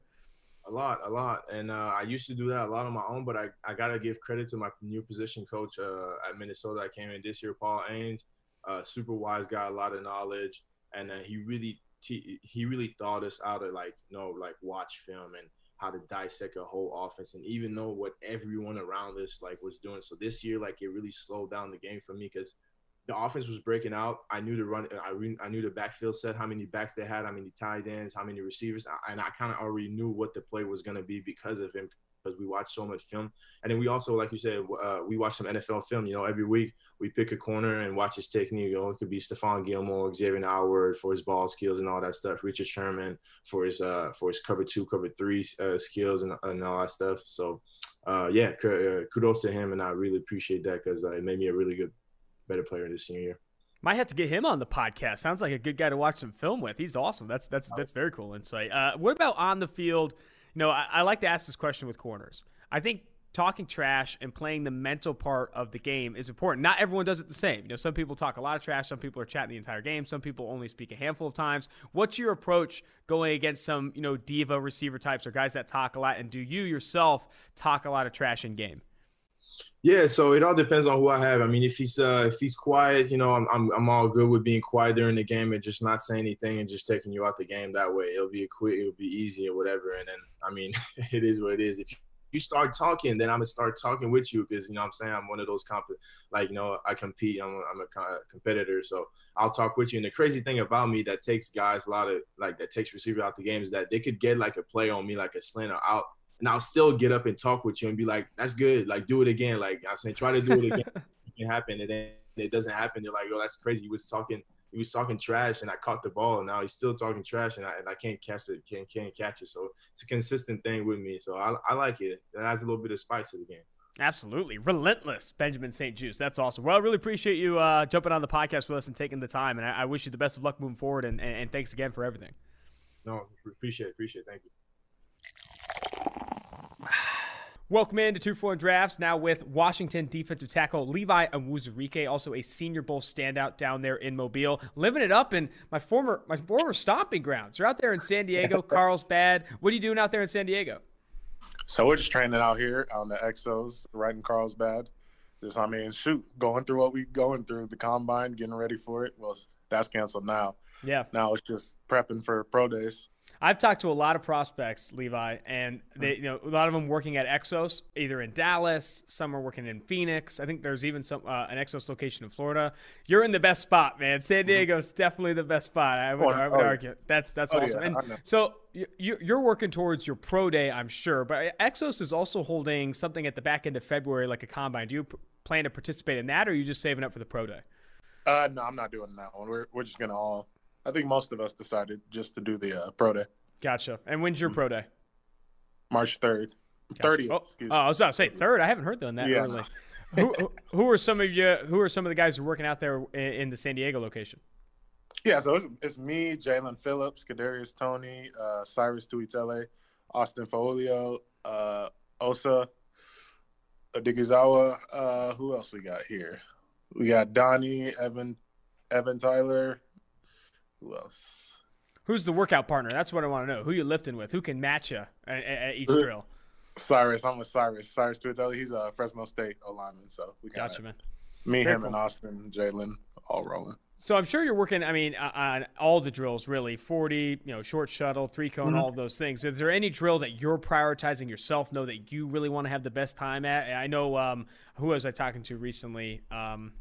A lot, a lot, and uh, I used to do that a lot on my own. But I, I gotta give credit to my new position coach uh, at Minnesota. I came in this year, Paul Haynes, uh, super wise guy, a lot of knowledge, and uh, he really te- he really thought us out of like you know like watch film and how to dissect a whole offense and even know what everyone around us like was doing. So this year, like it really slowed down the game for me because the offense was breaking out. I knew the run. I, re- I knew the backfield set, how many backs they had, how many tight ends, how many receivers, and I kind of already knew what the play was going to be because of him. Because we watched so much film, and then we also, like you said, uh, we watch some NFL film. You know, every week we pick a corner and watch his technique. You know, it could be Stephon Gilmore, Xavier Howard for his ball skills and all that stuff. Richard Sherman for his uh for his cover two, cover three uh, skills and, and all that stuff. So, uh, yeah, uh, kudos to him, and I really appreciate that because uh, it made me a really good, better player this senior year. Might have to get him on the podcast. Sounds like a good guy to watch some film with. He's awesome. That's that's that's very cool insight. Uh, what about on the field? You know, I, I like to ask this question with corners. I think talking trash and playing the mental part of the game is important. Not everyone does it the same. You know, some people talk a lot of trash. Some people are chatting the entire game. Some people only speak a handful of times. What's your approach going against some you know diva receiver types or guys that talk a lot? And do you yourself talk a lot of trash in game? Yeah, so it all depends on who I have. I mean, if he's uh, if he's quiet, you know, I'm, I'm I'm all good with being quiet during the game and just not saying anything and just taking you out the game that way. It'll be a quick, it'll be easy or whatever. And then, I mean, it is what it is. If you start talking, then I'm gonna start talking with you because you know I'm saying I'm one of those comp, like you know I compete. I'm I'm a competitor, so I'll talk with you. And the crazy thing about me that takes guys a lot of like that takes receiver out the game is that they could get like a play on me, like a slant or out, and I'll still get up and talk with you and be like, "That's good. Like do it again. Like I'm saying, try to do it again. it can happen." And then it doesn't happen. They're like, "Oh, that's crazy. He was talking." He was talking trash, and I caught the ball. And now he's still talking trash, and I, and I can't catch it. Can't can't catch it. So it's a consistent thing with me. So I, I like it. It adds a little bit of spice to the game. Absolutely. Relentless, Benjamin St. Juice. That's awesome. Well, I really appreciate you uh, jumping on the podcast with us and taking the time. And I, I wish you the best of luck moving forward. And, and, and thanks again for everything. No, appreciate it. Appreciate it. Thank you. Welcome in to Two Four Drafts. Now with Washington defensive tackle Levi Onwuzurike, also a Senior Bowl standout down there in Mobile, living it up in my former my former stomping grounds. You're out there in San Diego, Carlsbad. What are you doing out there in San Diego? So we're just training out here on the Exos, right in Carlsbad. Just I mean, shoot, going through what we going through the combine, getting ready for it. Well, that's canceled now. Yeah. Now it's just prepping for pro days. I've talked to a lot of prospects, Levi, and they, you know, a lot of them working at Exos, either in Dallas, some are working in Phoenix. I think there's even some uh, an Exos location in Florida. You're in the best spot, man. San Diego's definitely the best spot. I would, Oh, I would oh, argue. That's that's Oh, awesome. yeah, and so you, you're working towards your pro day, I'm sure. But Exos is also holding something at the back end of February, like a combine. Do you plan to participate in that, or are you just saving up for the pro day? Uh, no, I'm not doing that one. We're we're just gonna all. I think most of us decided just to do the uh, pro day, Gotcha. And when's your Mm. pro day? March third, Gotcha. thirtieth. Oh, excuse oh, I was about to say third. I haven't heard them that Yeah, early. who, who- who are some of you? Who are some of the guys who are working out there in, in the San Diego location? Yeah, so it's, it's me, Jaelan Phillips, Kadarius Toney, uh, Syrus Tuitele, Austin Faoliu, uh, Osa, Odighizuwa. Uh, who else we got here? We got Donnie, Evan, Evan Tyler. Who else? Who's the workout partner? That's what I want to know. Who you lifting with? Who can match you at, at- each drill? Syrus. I'm with Syrus. Syrus Tuitele. He's a Fresno State alignment. So we got Gotcha, man. me, Very him, and. Austin, Jalen, all rolling. So I'm sure you're working. I mean, uh, on all the drills, really. Forty, you know, short shuttle, three cone, Mhm. all of those things. Is there any drill that you're prioritizing yourself? Know that you really want to have the best time at? I know. Um, who was I talking to recently? Um,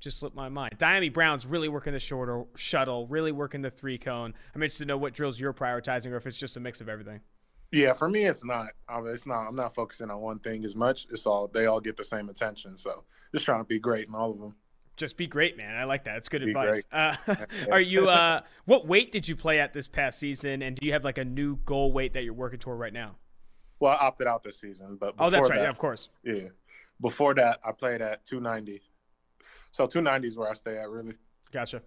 just slipped my mind. Dyami Brown's really working the shorter shuttle, really working the three cone. I'm interested to know what drills you're prioritizing, or if it's just a mix of everything. Yeah, for me, it's not. I mean, it's not. I'm not focusing on one thing as much. It's all they all get the same attention. So just trying to be great in all of them. Just be great, man. I like that. It's good Be advice. Uh, are you? Uh, what weight did you play at this past season, and do you have like a new goal weight that you're working toward right now? Well, I opted out this season, but before Oh, that's right. that, Yeah, of course. yeah. Before that, I played at 290. So 290 is where I stay at, really. Gotcha.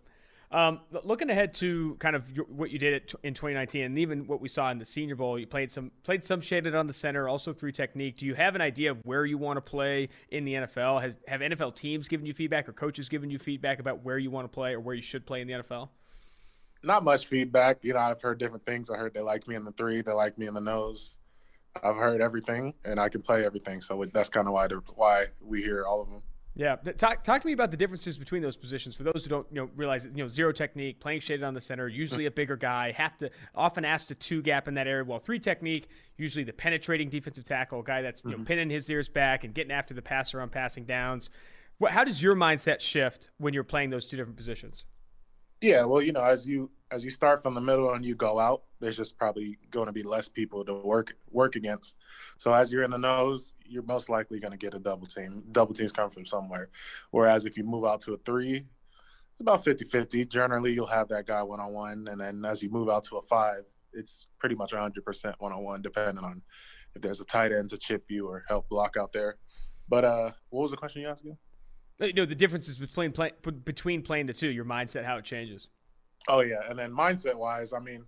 Um, looking ahead to kind of your, what you did at, in 2019, and even what we saw in the Senior Bowl, you played some played some shaded on the center, also three technique. Do you have an idea of where you want to play in the NFL? Has, have NFL teams given you feedback, or coaches given you feedback about where you want to play or where you should play in the NFL? Not much feedback. You know, I've heard different things. I heard they like me in the three, they like me in the nose. I've heard everything, and I can play everything. So that's kind of why why we hear all of them. Yeah, talk talk to me about the differences between those positions. For those who don't, you know, realize that, you know, zero technique, playing shaded on the center, usually a bigger guy, have to often asked to two gap in that area. While three technique, usually the penetrating defensive tackle, a guy that's you know, mm-hmm. pinning his ears back and getting after the passer on passing downs. What, how does your mindset shift when you're playing those two different positions? Yeah, well, you know, as you as you start from the middle and you go out, there's just probably going to be less people to work work against. So as you're in the nose, you're most likely going to get a double team. Double teams come from somewhere. Whereas if you move out to a three, it's about 50-50. Generally, you'll have that guy one on one, and then as you move out to a five, it's pretty much 100% one on one, depending on if there's a tight end to chip you or help block out there. But uh, what was the question you asked again? You know, the differences between play, between playing the two, your mindset, how it changes. Oh yeah, and then mindset wise, I mean,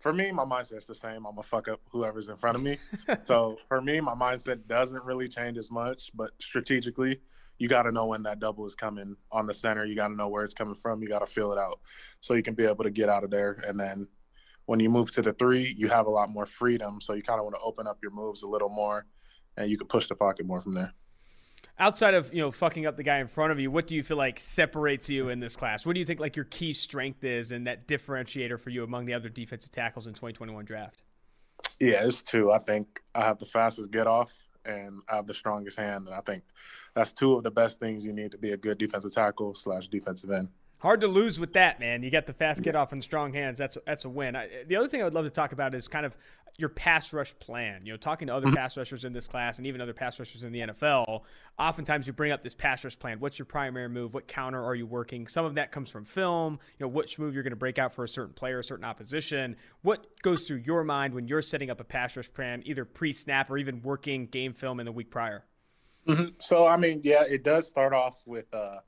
for me, my mindset's the same. I'm gonna fuck up whoever's in front of me. so for me, my mindset doesn't really change as much. But strategically, you got to know when that double is coming on the center. You got to know where it's coming from. You got to feel it out, so you can be able to get out of there. And then when you move to the three, you have a lot more freedom. So you kind of want to open up your moves a little more, and you can push the pocket more from there. Outside of you know fucking up the guy in front of you, what do you feel like separates you in this class? What do you think like your key strength is and that differentiator for you among the other defensive tackles in 2021 draft? Yeah, it's two. I think I have the fastest get off and I have the strongest hand. And I think that's two of the best things you need to be a good defensive tackle slash defensive end. Hard to lose with that, man. You got the fast get off and strong hands. That's that's a win. I, the other thing I would love to talk about is kind of your pass rush plan. You know, talking to other pass rushers in this class and even other pass rushers in the NFL. Oftentimes, you bring up this pass rush plan. What's your primary move? What counter are you working? Some of that comes from film. You know, which move you're going to break out for a certain player, a certain opposition. What goes through your mind when you're setting up a pass rush plan, either pre-snap or even working game film in the week prior? So, I mean, yeah, it does start off with uh,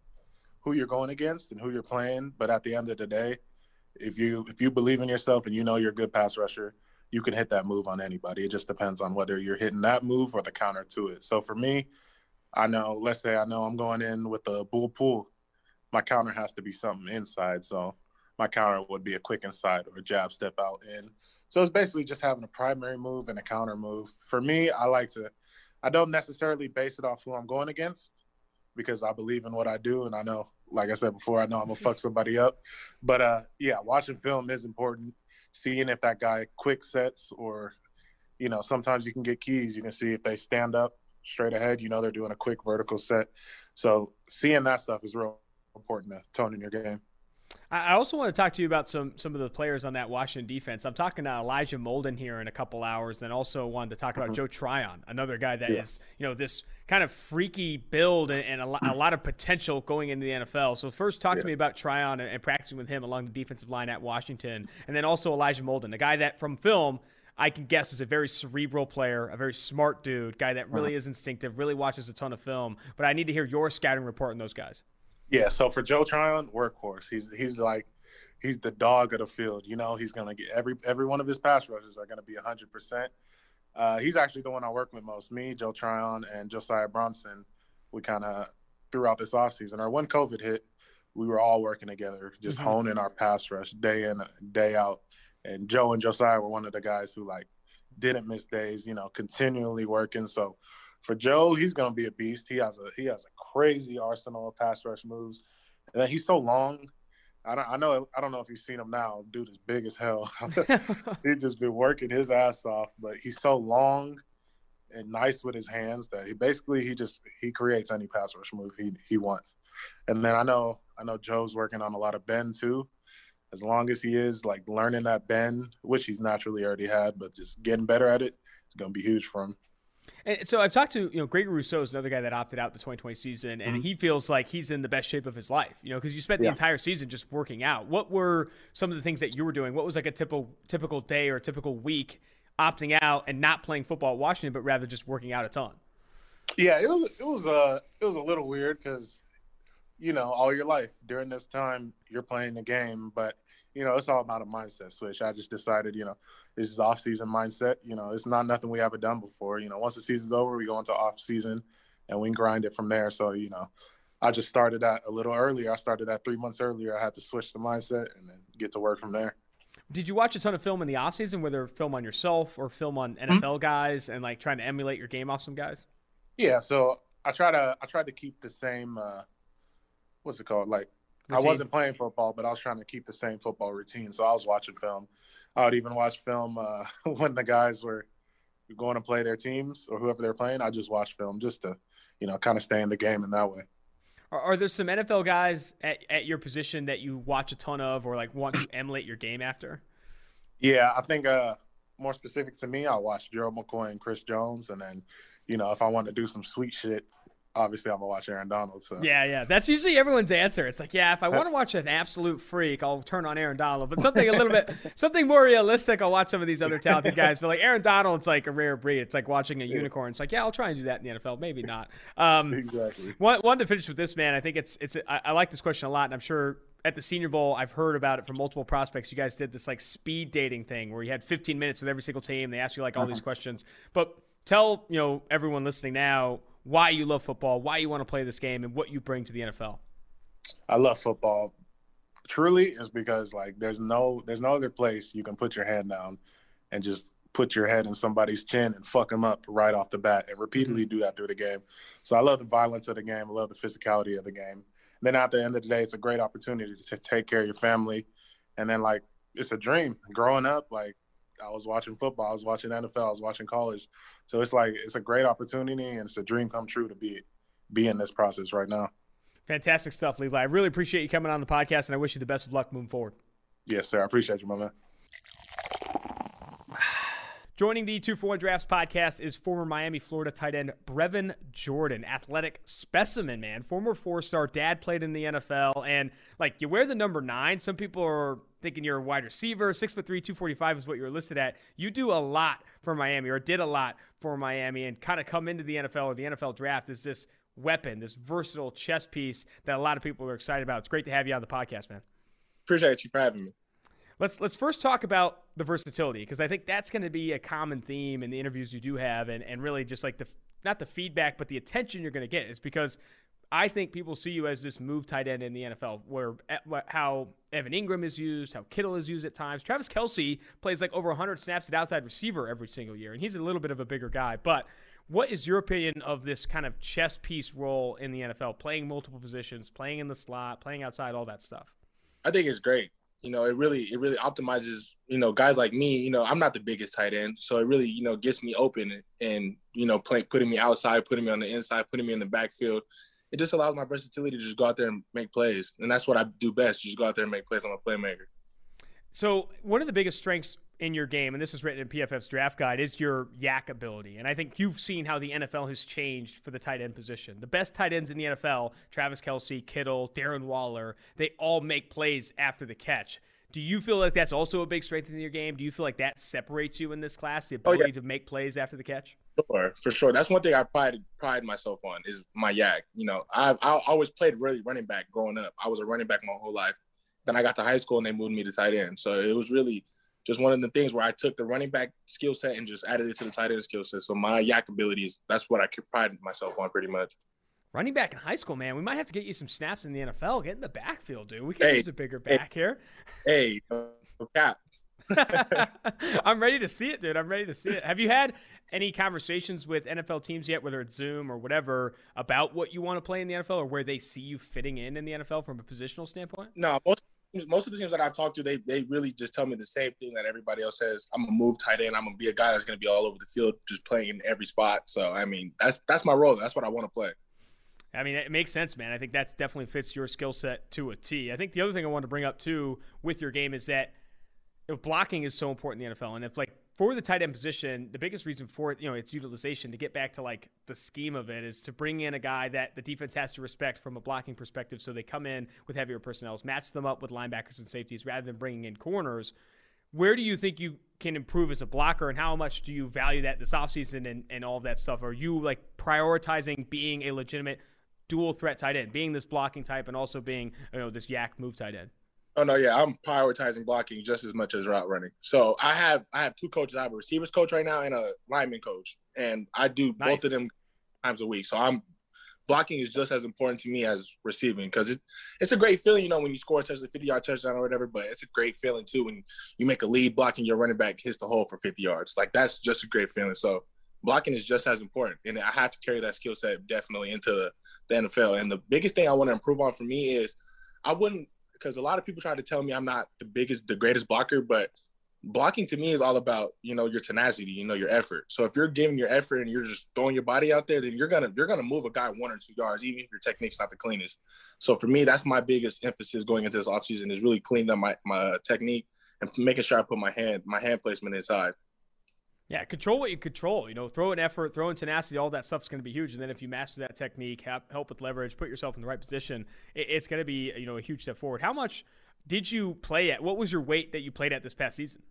who you're going against and who you're playing. But at the end of the day, if you if you believe in yourself and you know you're a good pass rusher, you can hit that move on anybody. It just depends on whether you're hitting that move or the counter to it. So for me, I know, let's say I know I'm going in with a bull pull, my counter has to be something inside. So my counter would be a quick inside or a jab step out in. So it's basically just having a primary move and a counter move. For me, I like to, I don't necessarily base it off who I'm going against because I believe in what I do. And I know, like I said before, I know I'm to fuck somebody up. But uh, yeah, watching film is important. Seeing if that guy quick sets or, you know, sometimes you can get keys. You can see if they stand up straight ahead, you know, they're doing a quick vertical set. So seeing that stuff is real important to tone in your game. I also want to talk to you about some some of the players on that Washington defense. I'm talking to Elijah Molden here in a couple hours, and also wanted to talk about mm-hmm. Joe Tryon, another guy that yeah. is you know this kind of freaky build and, and a, a, mm. lot of potential going into the NFL. So first, talk yeah. to me about Tryon and, and, practicing with him along the defensive line at Washington, and then also Elijah Molden, the guy that from film. I can guess is a very cerebral player, a very smart dude, guy that really uh-huh. is instinctive, really watches a ton of film. But I need to hear your scouting report on those guys. Yeah, so for Joe Tryon, workhorse. He's he's like he's the dog of the field. You know, he's gonna get every every one of his pass rushes are gonna be hundred uh, percent. He's actually the one I work with most. Me, Joe Tryon, and Josiah Bronson. We kind of throughout this offseason, or when COVID hit, we were all working together, just mm-hmm. honing our pass rush day in, and day out. And Joe and Josiah were one of the guys who like didn't miss days, you know, continually working. So for Joe, he's gonna be a beast. He has a he has a crazy arsenal of pass rush moves, and then he's so long. I don't, I know I don't know if you've seen him now. Dude is big as hell. he just been working his ass off, but he's so long and nice with his hands that he basically he just he creates any pass rush move he he wants. And then I know I know Joe's working on a lot of bend too. As long as he is like learning that bend, which he's naturally already had, but just getting better at it, it's gonna be huge for him. And so I've talked to you know Greg Rousseau is another guy that opted out the 2020 season, and mm-hmm. he feels like he's in the best shape of his life. You know, because you spent the entire season just working out. What were some of the things that you were doing? What was like a typical typical day or a typical week opting out and not playing football at Washington, but rather just working out a ton? Yeah, it was it was uh it was a little weird because you know all your life during this time you're playing the game, but you know, it's all about a mindset switch. I just decided, you know, this is off season mindset. You know, it's not nothing we haven't done before. You know, once the season's over, we go into off season and we grind it from there. So, you know, I just started that a little earlier. I started that three months earlier. I had to switch the mindset and then get to work from there. Did you watch a ton of film in the off season, whether film on yourself or film on NFL mm-hmm. guys and like trying to emulate your game off some guys? Yeah. So I try to, I tried to keep the same, uh, what's it called? Like Routine. I wasn't playing football, but I was trying to keep the same football routine. So I was watching film. I would even watch film uh, when the guys were going to play their teams or whoever they're playing. I just watch film just to, you know, kind of stay in the game in that way. Are, are there some NFL guys at, at your position that you watch a ton of or like want to emulate your game after? Yeah, I think uh, more specific to me, I watch Gerald McCoy and Chris Jones, and then, you know, if I want to do some sweet shit, obviously I'm gonna watch Aaron Donald. So yeah, yeah, that's usually everyone's answer. It's like, yeah, if I want to watch an absolute freak, I'll turn on Aaron Donald. But something a little bit, something more realistic, I'll watch some of these other talented guys. But like Aaron Donald's like a rare breed. It's like watching a unicorn. It's like, yeah, I'll try and do that in the NFL. Maybe not. Um, exactly. One, one to finish with this man. I think it's it's. I, I like this question a lot, and I'm sure at the Senior Bowl, I've heard about it from multiple prospects. You guys did this like speed dating thing where you had 15 minutes with every single team. They asked you like all uh-huh. these questions. But tell you know everyone listening now why you love football, why you want to play this game, and what you bring to the NFL. I love football. Truly, is because like there's no there's no other place you can put your hand down and just put your head in somebody's chin and fuck them up right off the bat and repeatedly mm-hmm. do that through the game. So I love the violence of the game. I love the physicality of the game. And then at the end of the day, it's a great opportunity to take care of your family. And then like it's a dream. Growing up, like I was watching football, I was watching NFL, I was watching college. So it's like it's a great opportunity and it's a dream come true to be be in this process right now. Fantastic stuff, Levi. I really appreciate you coming on the podcast and I wish you the best of luck moving forward. Yes, sir. I appreciate you, my man. Joining the Two for One Drafts podcast is former Miami, Florida tight end Brevin Jordan, athletic specimen, man. Former four star dad played in the NFL. And like, you wear the number nine. Some people are thinking you're a wide receiver. Six foot three, 245 is what you're listed at. You do a lot for Miami or did a lot for Miami and kind of come into the NFL or the NFL draft as this weapon, this versatile chess piece that a lot of people are excited about. It's great to have you on the podcast, man. Appreciate you for having me. Let's let's first talk about the versatility because I think that's going to be a common theme in the interviews you do have, and and really just like the not the feedback, but the attention you're going to get is because I think people see you as this move tight end in the NFL, where eh, how Evan Engram is used, how Kittle is used at times. Travis Kelce plays like over 100 snaps at outside receiver every single year, and he's a little bit of a bigger guy. But what is your opinion of this kind of chess piece role in the NFL, playing multiple positions, playing in the slot, playing outside, all that stuff? I think it's great. You know, it really it really optimizes. You know, guys like me. You know, I'm not the biggest tight end, so it really you know gets me open and you know playing putting me outside, putting me on the inside, putting me in the backfield it just allows my versatility to just go out there and make plays. And that's what I do best. Just go out there and make plays. I'm a playmaker. So one of the biggest strengths in your game, and this is written in PFF's draft guide, is your yak ability. And I think you've seen how the NFL has changed for the tight end position. The best tight ends in the NFL, Travis Kelce, Kittle, Darren Waller, they all make plays after the catch. Do you feel like that's also a big strength in your game? Do you feel like that separates you in this class, the ability oh, yeah. to make plays after the catch? Sure, for sure. That's one thing I pride pride myself on is my yak. You know, I I always played really running back growing up. I was a running back my whole life. Then I got to high school and they moved me to tight end. So it was really just one of the things where I took the running back skill set and just added it to the tight end skill set. So my yak abilities, that's what I pride myself on pretty much. Running back in high school, man. We might have to get you some snaps in the NFL. Get in the backfield, dude. We can hey, use a bigger back hey, here. Hey, cap. I'm ready to see it, dude. I'm ready to see it. Have you had any conversations with NFL teams yet, whether it's Zoom or whatever, about what you want to play in the NFL or where they see you fitting in in the NFL from a positional standpoint? No, most most of the teams that I've talked to, they they really just tell me the same thing that everybody else says. I'm gonna move tight end. I'm gonna be a guy that's gonna be all over the field, just playing in every spot. So I mean, that's that's my role. That's what I want to play. I mean, it makes sense, man. I think that's definitely fits your skill set to a T. I think the other thing I want to bring up too with your game is that blocking is so important in the NFL. And if like for the tight end position, the biggest reason for it, you know, its utilization to get back to like the scheme of it is to bring in a guy that the defense has to respect from a blocking perspective. So they come in with heavier personnel, match them up with linebackers and safeties rather than bringing in corners. Where do you think you can improve as a blocker and how much do you value that this offseason and, and all of that stuff? Are you like prioritizing being a legitimate dual threat tight end, being this blocking type and also being you know this yak move tight end? Oh no, yeah, I'm prioritizing blocking just as much as route running. So I have I have two coaches. I have a receivers coach right now and a lineman coach, and I do nice. both of them times a week. So I'm blocking is just as important to me as receiving because it, it's a great feeling, you know, when you score a touchdown, 50 yard touchdown or whatever. But it's a great feeling too when you make a lead blocking your running back hits the hole for 50 yards. Like that's just a great feeling. So blocking is just as important, and I have to carry that skill set definitely into the, the NFL. And the biggest thing I want to improve on for me is I wouldn't because a lot of people try to tell me I'm not the biggest, the greatest blocker, but blocking to me is all about you know your tenacity, you know your effort. So if you're giving your effort and you're just throwing your body out there, then you're gonna you're gonna move a guy one or two yards, even if your technique's not the cleanest. So for me, that's my biggest emphasis going into this offseason is really cleaning up my my uh, technique and making sure I put my hand my hand placement inside. Yeah, control what you control. You know, throw an effort, throw in tenacity, all that stuff's going to be huge. And then if you master that technique, help with leverage, put yourself in the right position, it, it's going to be you know a huge step forward. How much did you play at? What was your weight that you played at this past season?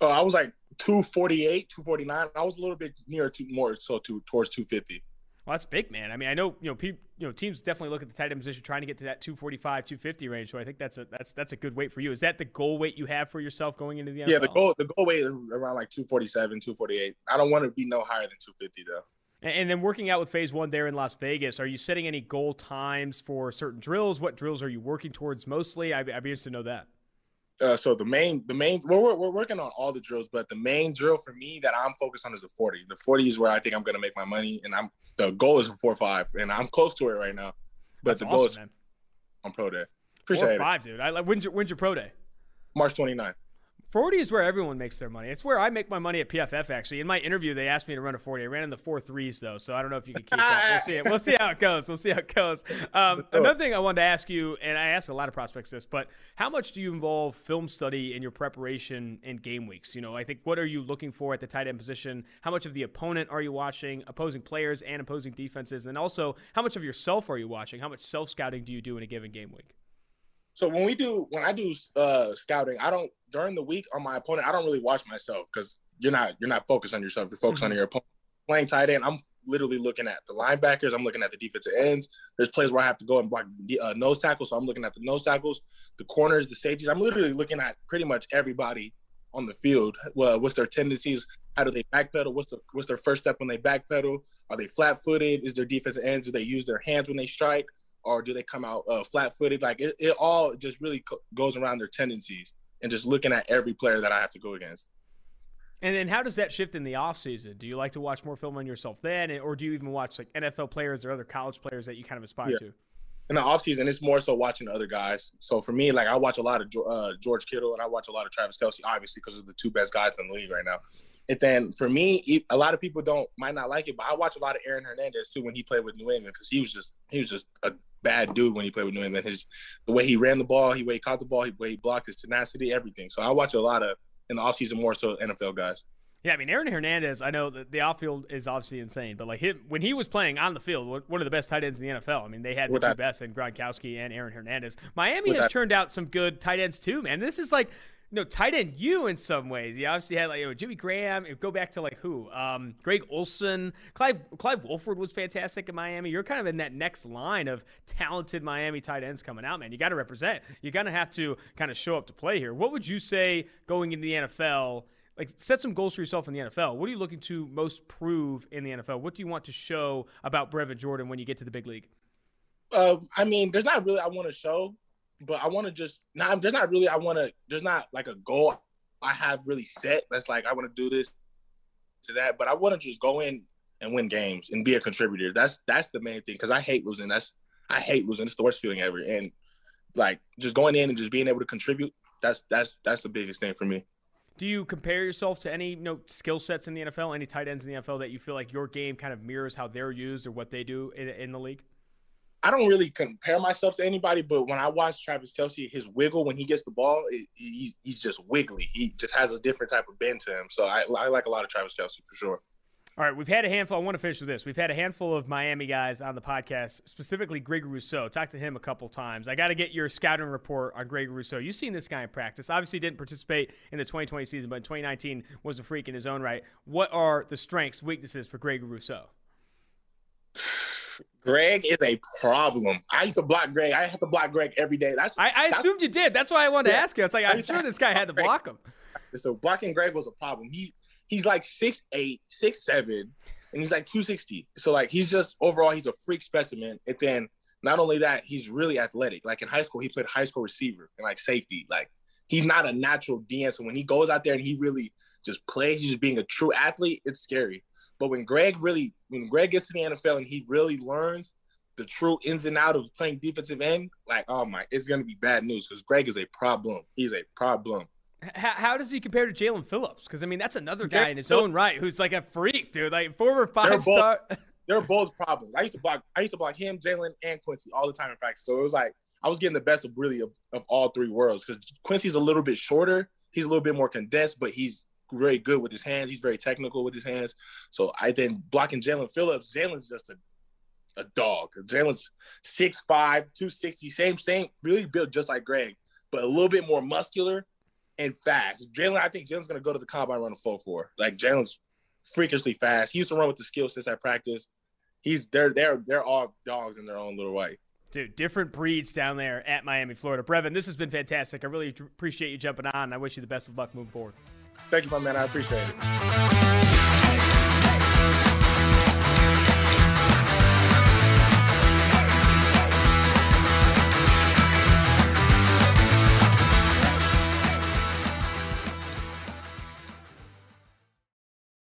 Oh, I was like 248, 249. I was a little bit near to more so to towards 250. Well, that's big, man. I mean, I know you know people, you know teams definitely look at the tight end position, trying to get to that 245, 250 range. So I think that's a that's that's a good weight for you. Is that the goal weight you have for yourself going into the NFL? Yeah, the goal the goal weight is around like 247, 248. I don't want to be no higher than 250 though. And then working out with phase one there in Las Vegas, are you setting any goal times for certain drills? What drills are you working towards mostly? I'd, I'd be interested to know that. Uh, so the main, the main, well, we're, we're working on all the drills, but the main drill for me that I'm focused on is the 40. The 40 is where I think I'm going to make my money, and I'm the goal is four five, and I'm close to it right now. But That's the awesome, goal is man. on pro day. Appreciate four it. five, dude. I like when's your when's your pro day? March 29th. 40 is where everyone makes their money. It's where I make my money at PFF. Actually, in my interview, they asked me to run a 40. I ran in the four threes though, so I don't know if you can keep that. We'll see. It. We'll see how it goes. We'll see how it goes. Um, another thing I wanted to ask you, and I ask a lot of prospects this, but how much do you involve film study in your preparation in game weeks? You know, I think what are you looking for at the tight end position? How much of the opponent are you watching, opposing players and opposing defenses, and also how much of yourself are you watching? How much self scouting do you do in a given game week? So when we do when I do uh, scouting, I don't during the week on my opponent. I don't really watch myself because you're not you're not focused on yourself. You're focused mm-hmm. on your opponent. Playing tight end, I'm literally looking at the linebackers. I'm looking at the defensive ends. There's plays where I have to go and block uh, nose tackles, so I'm looking at the nose tackles, the corners, the safeties. I'm literally looking at pretty much everybody on the field. Well, what's their tendencies? How do they backpedal? What's the what's their first step when they backpedal? Are they flat-footed? Is their defensive ends? Do they use their hands when they strike, or do they come out uh, flat-footed? Like it, it all just really co- goes around their tendencies and just looking at every player that I have to go against. And then how does that shift in the offseason? Do you like to watch more film on yourself then, or do you even watch like NFL players or other college players that you kind of aspire yeah. to? In the offseason, it's more so watching other guys. So for me, like I watch a lot of uh, George Kittle and I watch a lot of Travis Kelce, obviously because of the two best guys in the league right now. And then for me, a lot of people don't might not like it, but I watch a lot of Aaron Hernandez too when he played with New England because he was just he was just a bad dude when he played with New England. His the way he ran the ball, the way he caught the ball, the way he blocked, his tenacity, everything. So I watch a lot of in the offseason more so NFL guys. Yeah, I mean Aaron Hernandez. I know that the outfield is obviously insane, but like him when he was playing on the field, one of the best tight ends in the NFL. I mean, they had the two best in Gronkowski and Aaron Hernandez. Miami has turned out some good tight ends too, man. This is like know, tight end you in some ways. You obviously had like you know, Jimmy Graham. Go back to like who? Um, Greg Olsen. Clive Clive Walford was fantastic in Miami. You're kind of in that next line of talented Miami tight ends coming out, man. You got to represent. You're gonna have to kind of show up to play here. What would you say going into the NFL? Like set some goals for yourself in the NFL. What are you looking to most prove in the NFL? What do you want to show about Brevin Jordan when you get to the big league? Uh, I mean, there's not really I want to show but I want to just not. There's not really. I want to. There's not like a goal I have really set. That's like I want to do this to that. But I want to just go in and win games and be a contributor. That's that's the main thing because I hate losing. That's I hate losing. It's the worst feeling ever. And like just going in and just being able to contribute. That's that's that's the biggest thing for me. Do you compare yourself to any you know, skill sets in the NFL, any tight ends in the NFL that you feel like your game kind of mirrors how they're used or what they do in, in the league? I don't really compare myself to anybody, but when I watch Travis Kelce, his wiggle when he gets the ball, it, he's he's just wiggly. He just has a different type of bend to him. So I, I like a lot of Travis Kelce for sure. All right, we've had a handful. I want to finish with this. We've had a handful of Miami guys on the podcast, specifically Greg Rousseau. Talked to him a couple times. I got to get your scouting report on Greg Rousseau. You've seen this guy in practice. Obviously, didn't participate in the 2020 season, but in 2019 was a freak in his own right. What are the strengths, weaknesses for Greg Rousseau? Greg is a problem. I used to block Greg. I had to block Greg every day. That's I, I that's, assumed you did. That's why I wanted yeah. to ask you. It's like I'm sure this guy had to block him. So blocking Greg was a problem. He he's like six eight, six seven, and he's like two sixty. So like he's just overall he's a freak specimen. And then not only that, he's really athletic. Like in high school, he played high school receiver and like safety. Like he's not a natural DN. So when he goes out there and he really just plays, he's just being a true athlete, it's scary. But when Greg really, when Greg gets to the NFL and he really learns the true ins and out of playing defensive end, like, oh my, it's gonna be bad news because Greg is a problem. He's a problem. How, how does he compare to Jaelan Phillips? Because I mean, that's another guy in his own right who's like a freak, dude. Like former five star. they're both problems. I used to block. I used to block him, Jaelan, and Quincy all the time in practice. So it was like I was getting the best of really of, of all three worlds because Quincy's a little bit shorter. He's a little bit more condensed, but he's very good with his hands. He's very technical with his hands. So I then blocking Jaelan Phillips. Jaelan's just a, a dog. Jaelan's 6'5, 260, same, same, really built just like Greg, but a little bit more muscular and fast. Jaelan, I think Jaelan's gonna go to the combine run a 4-4. Like Jaelan's freakishly fast. He used to run with the skill since I practice. He's they're they're they're all dogs in their own little way. Dude, different breeds down there at Miami, Florida. Brevin, this has been fantastic. I really appreciate you jumping on. I wish you the best of luck moving forward. Thank you, my man. I appreciate it.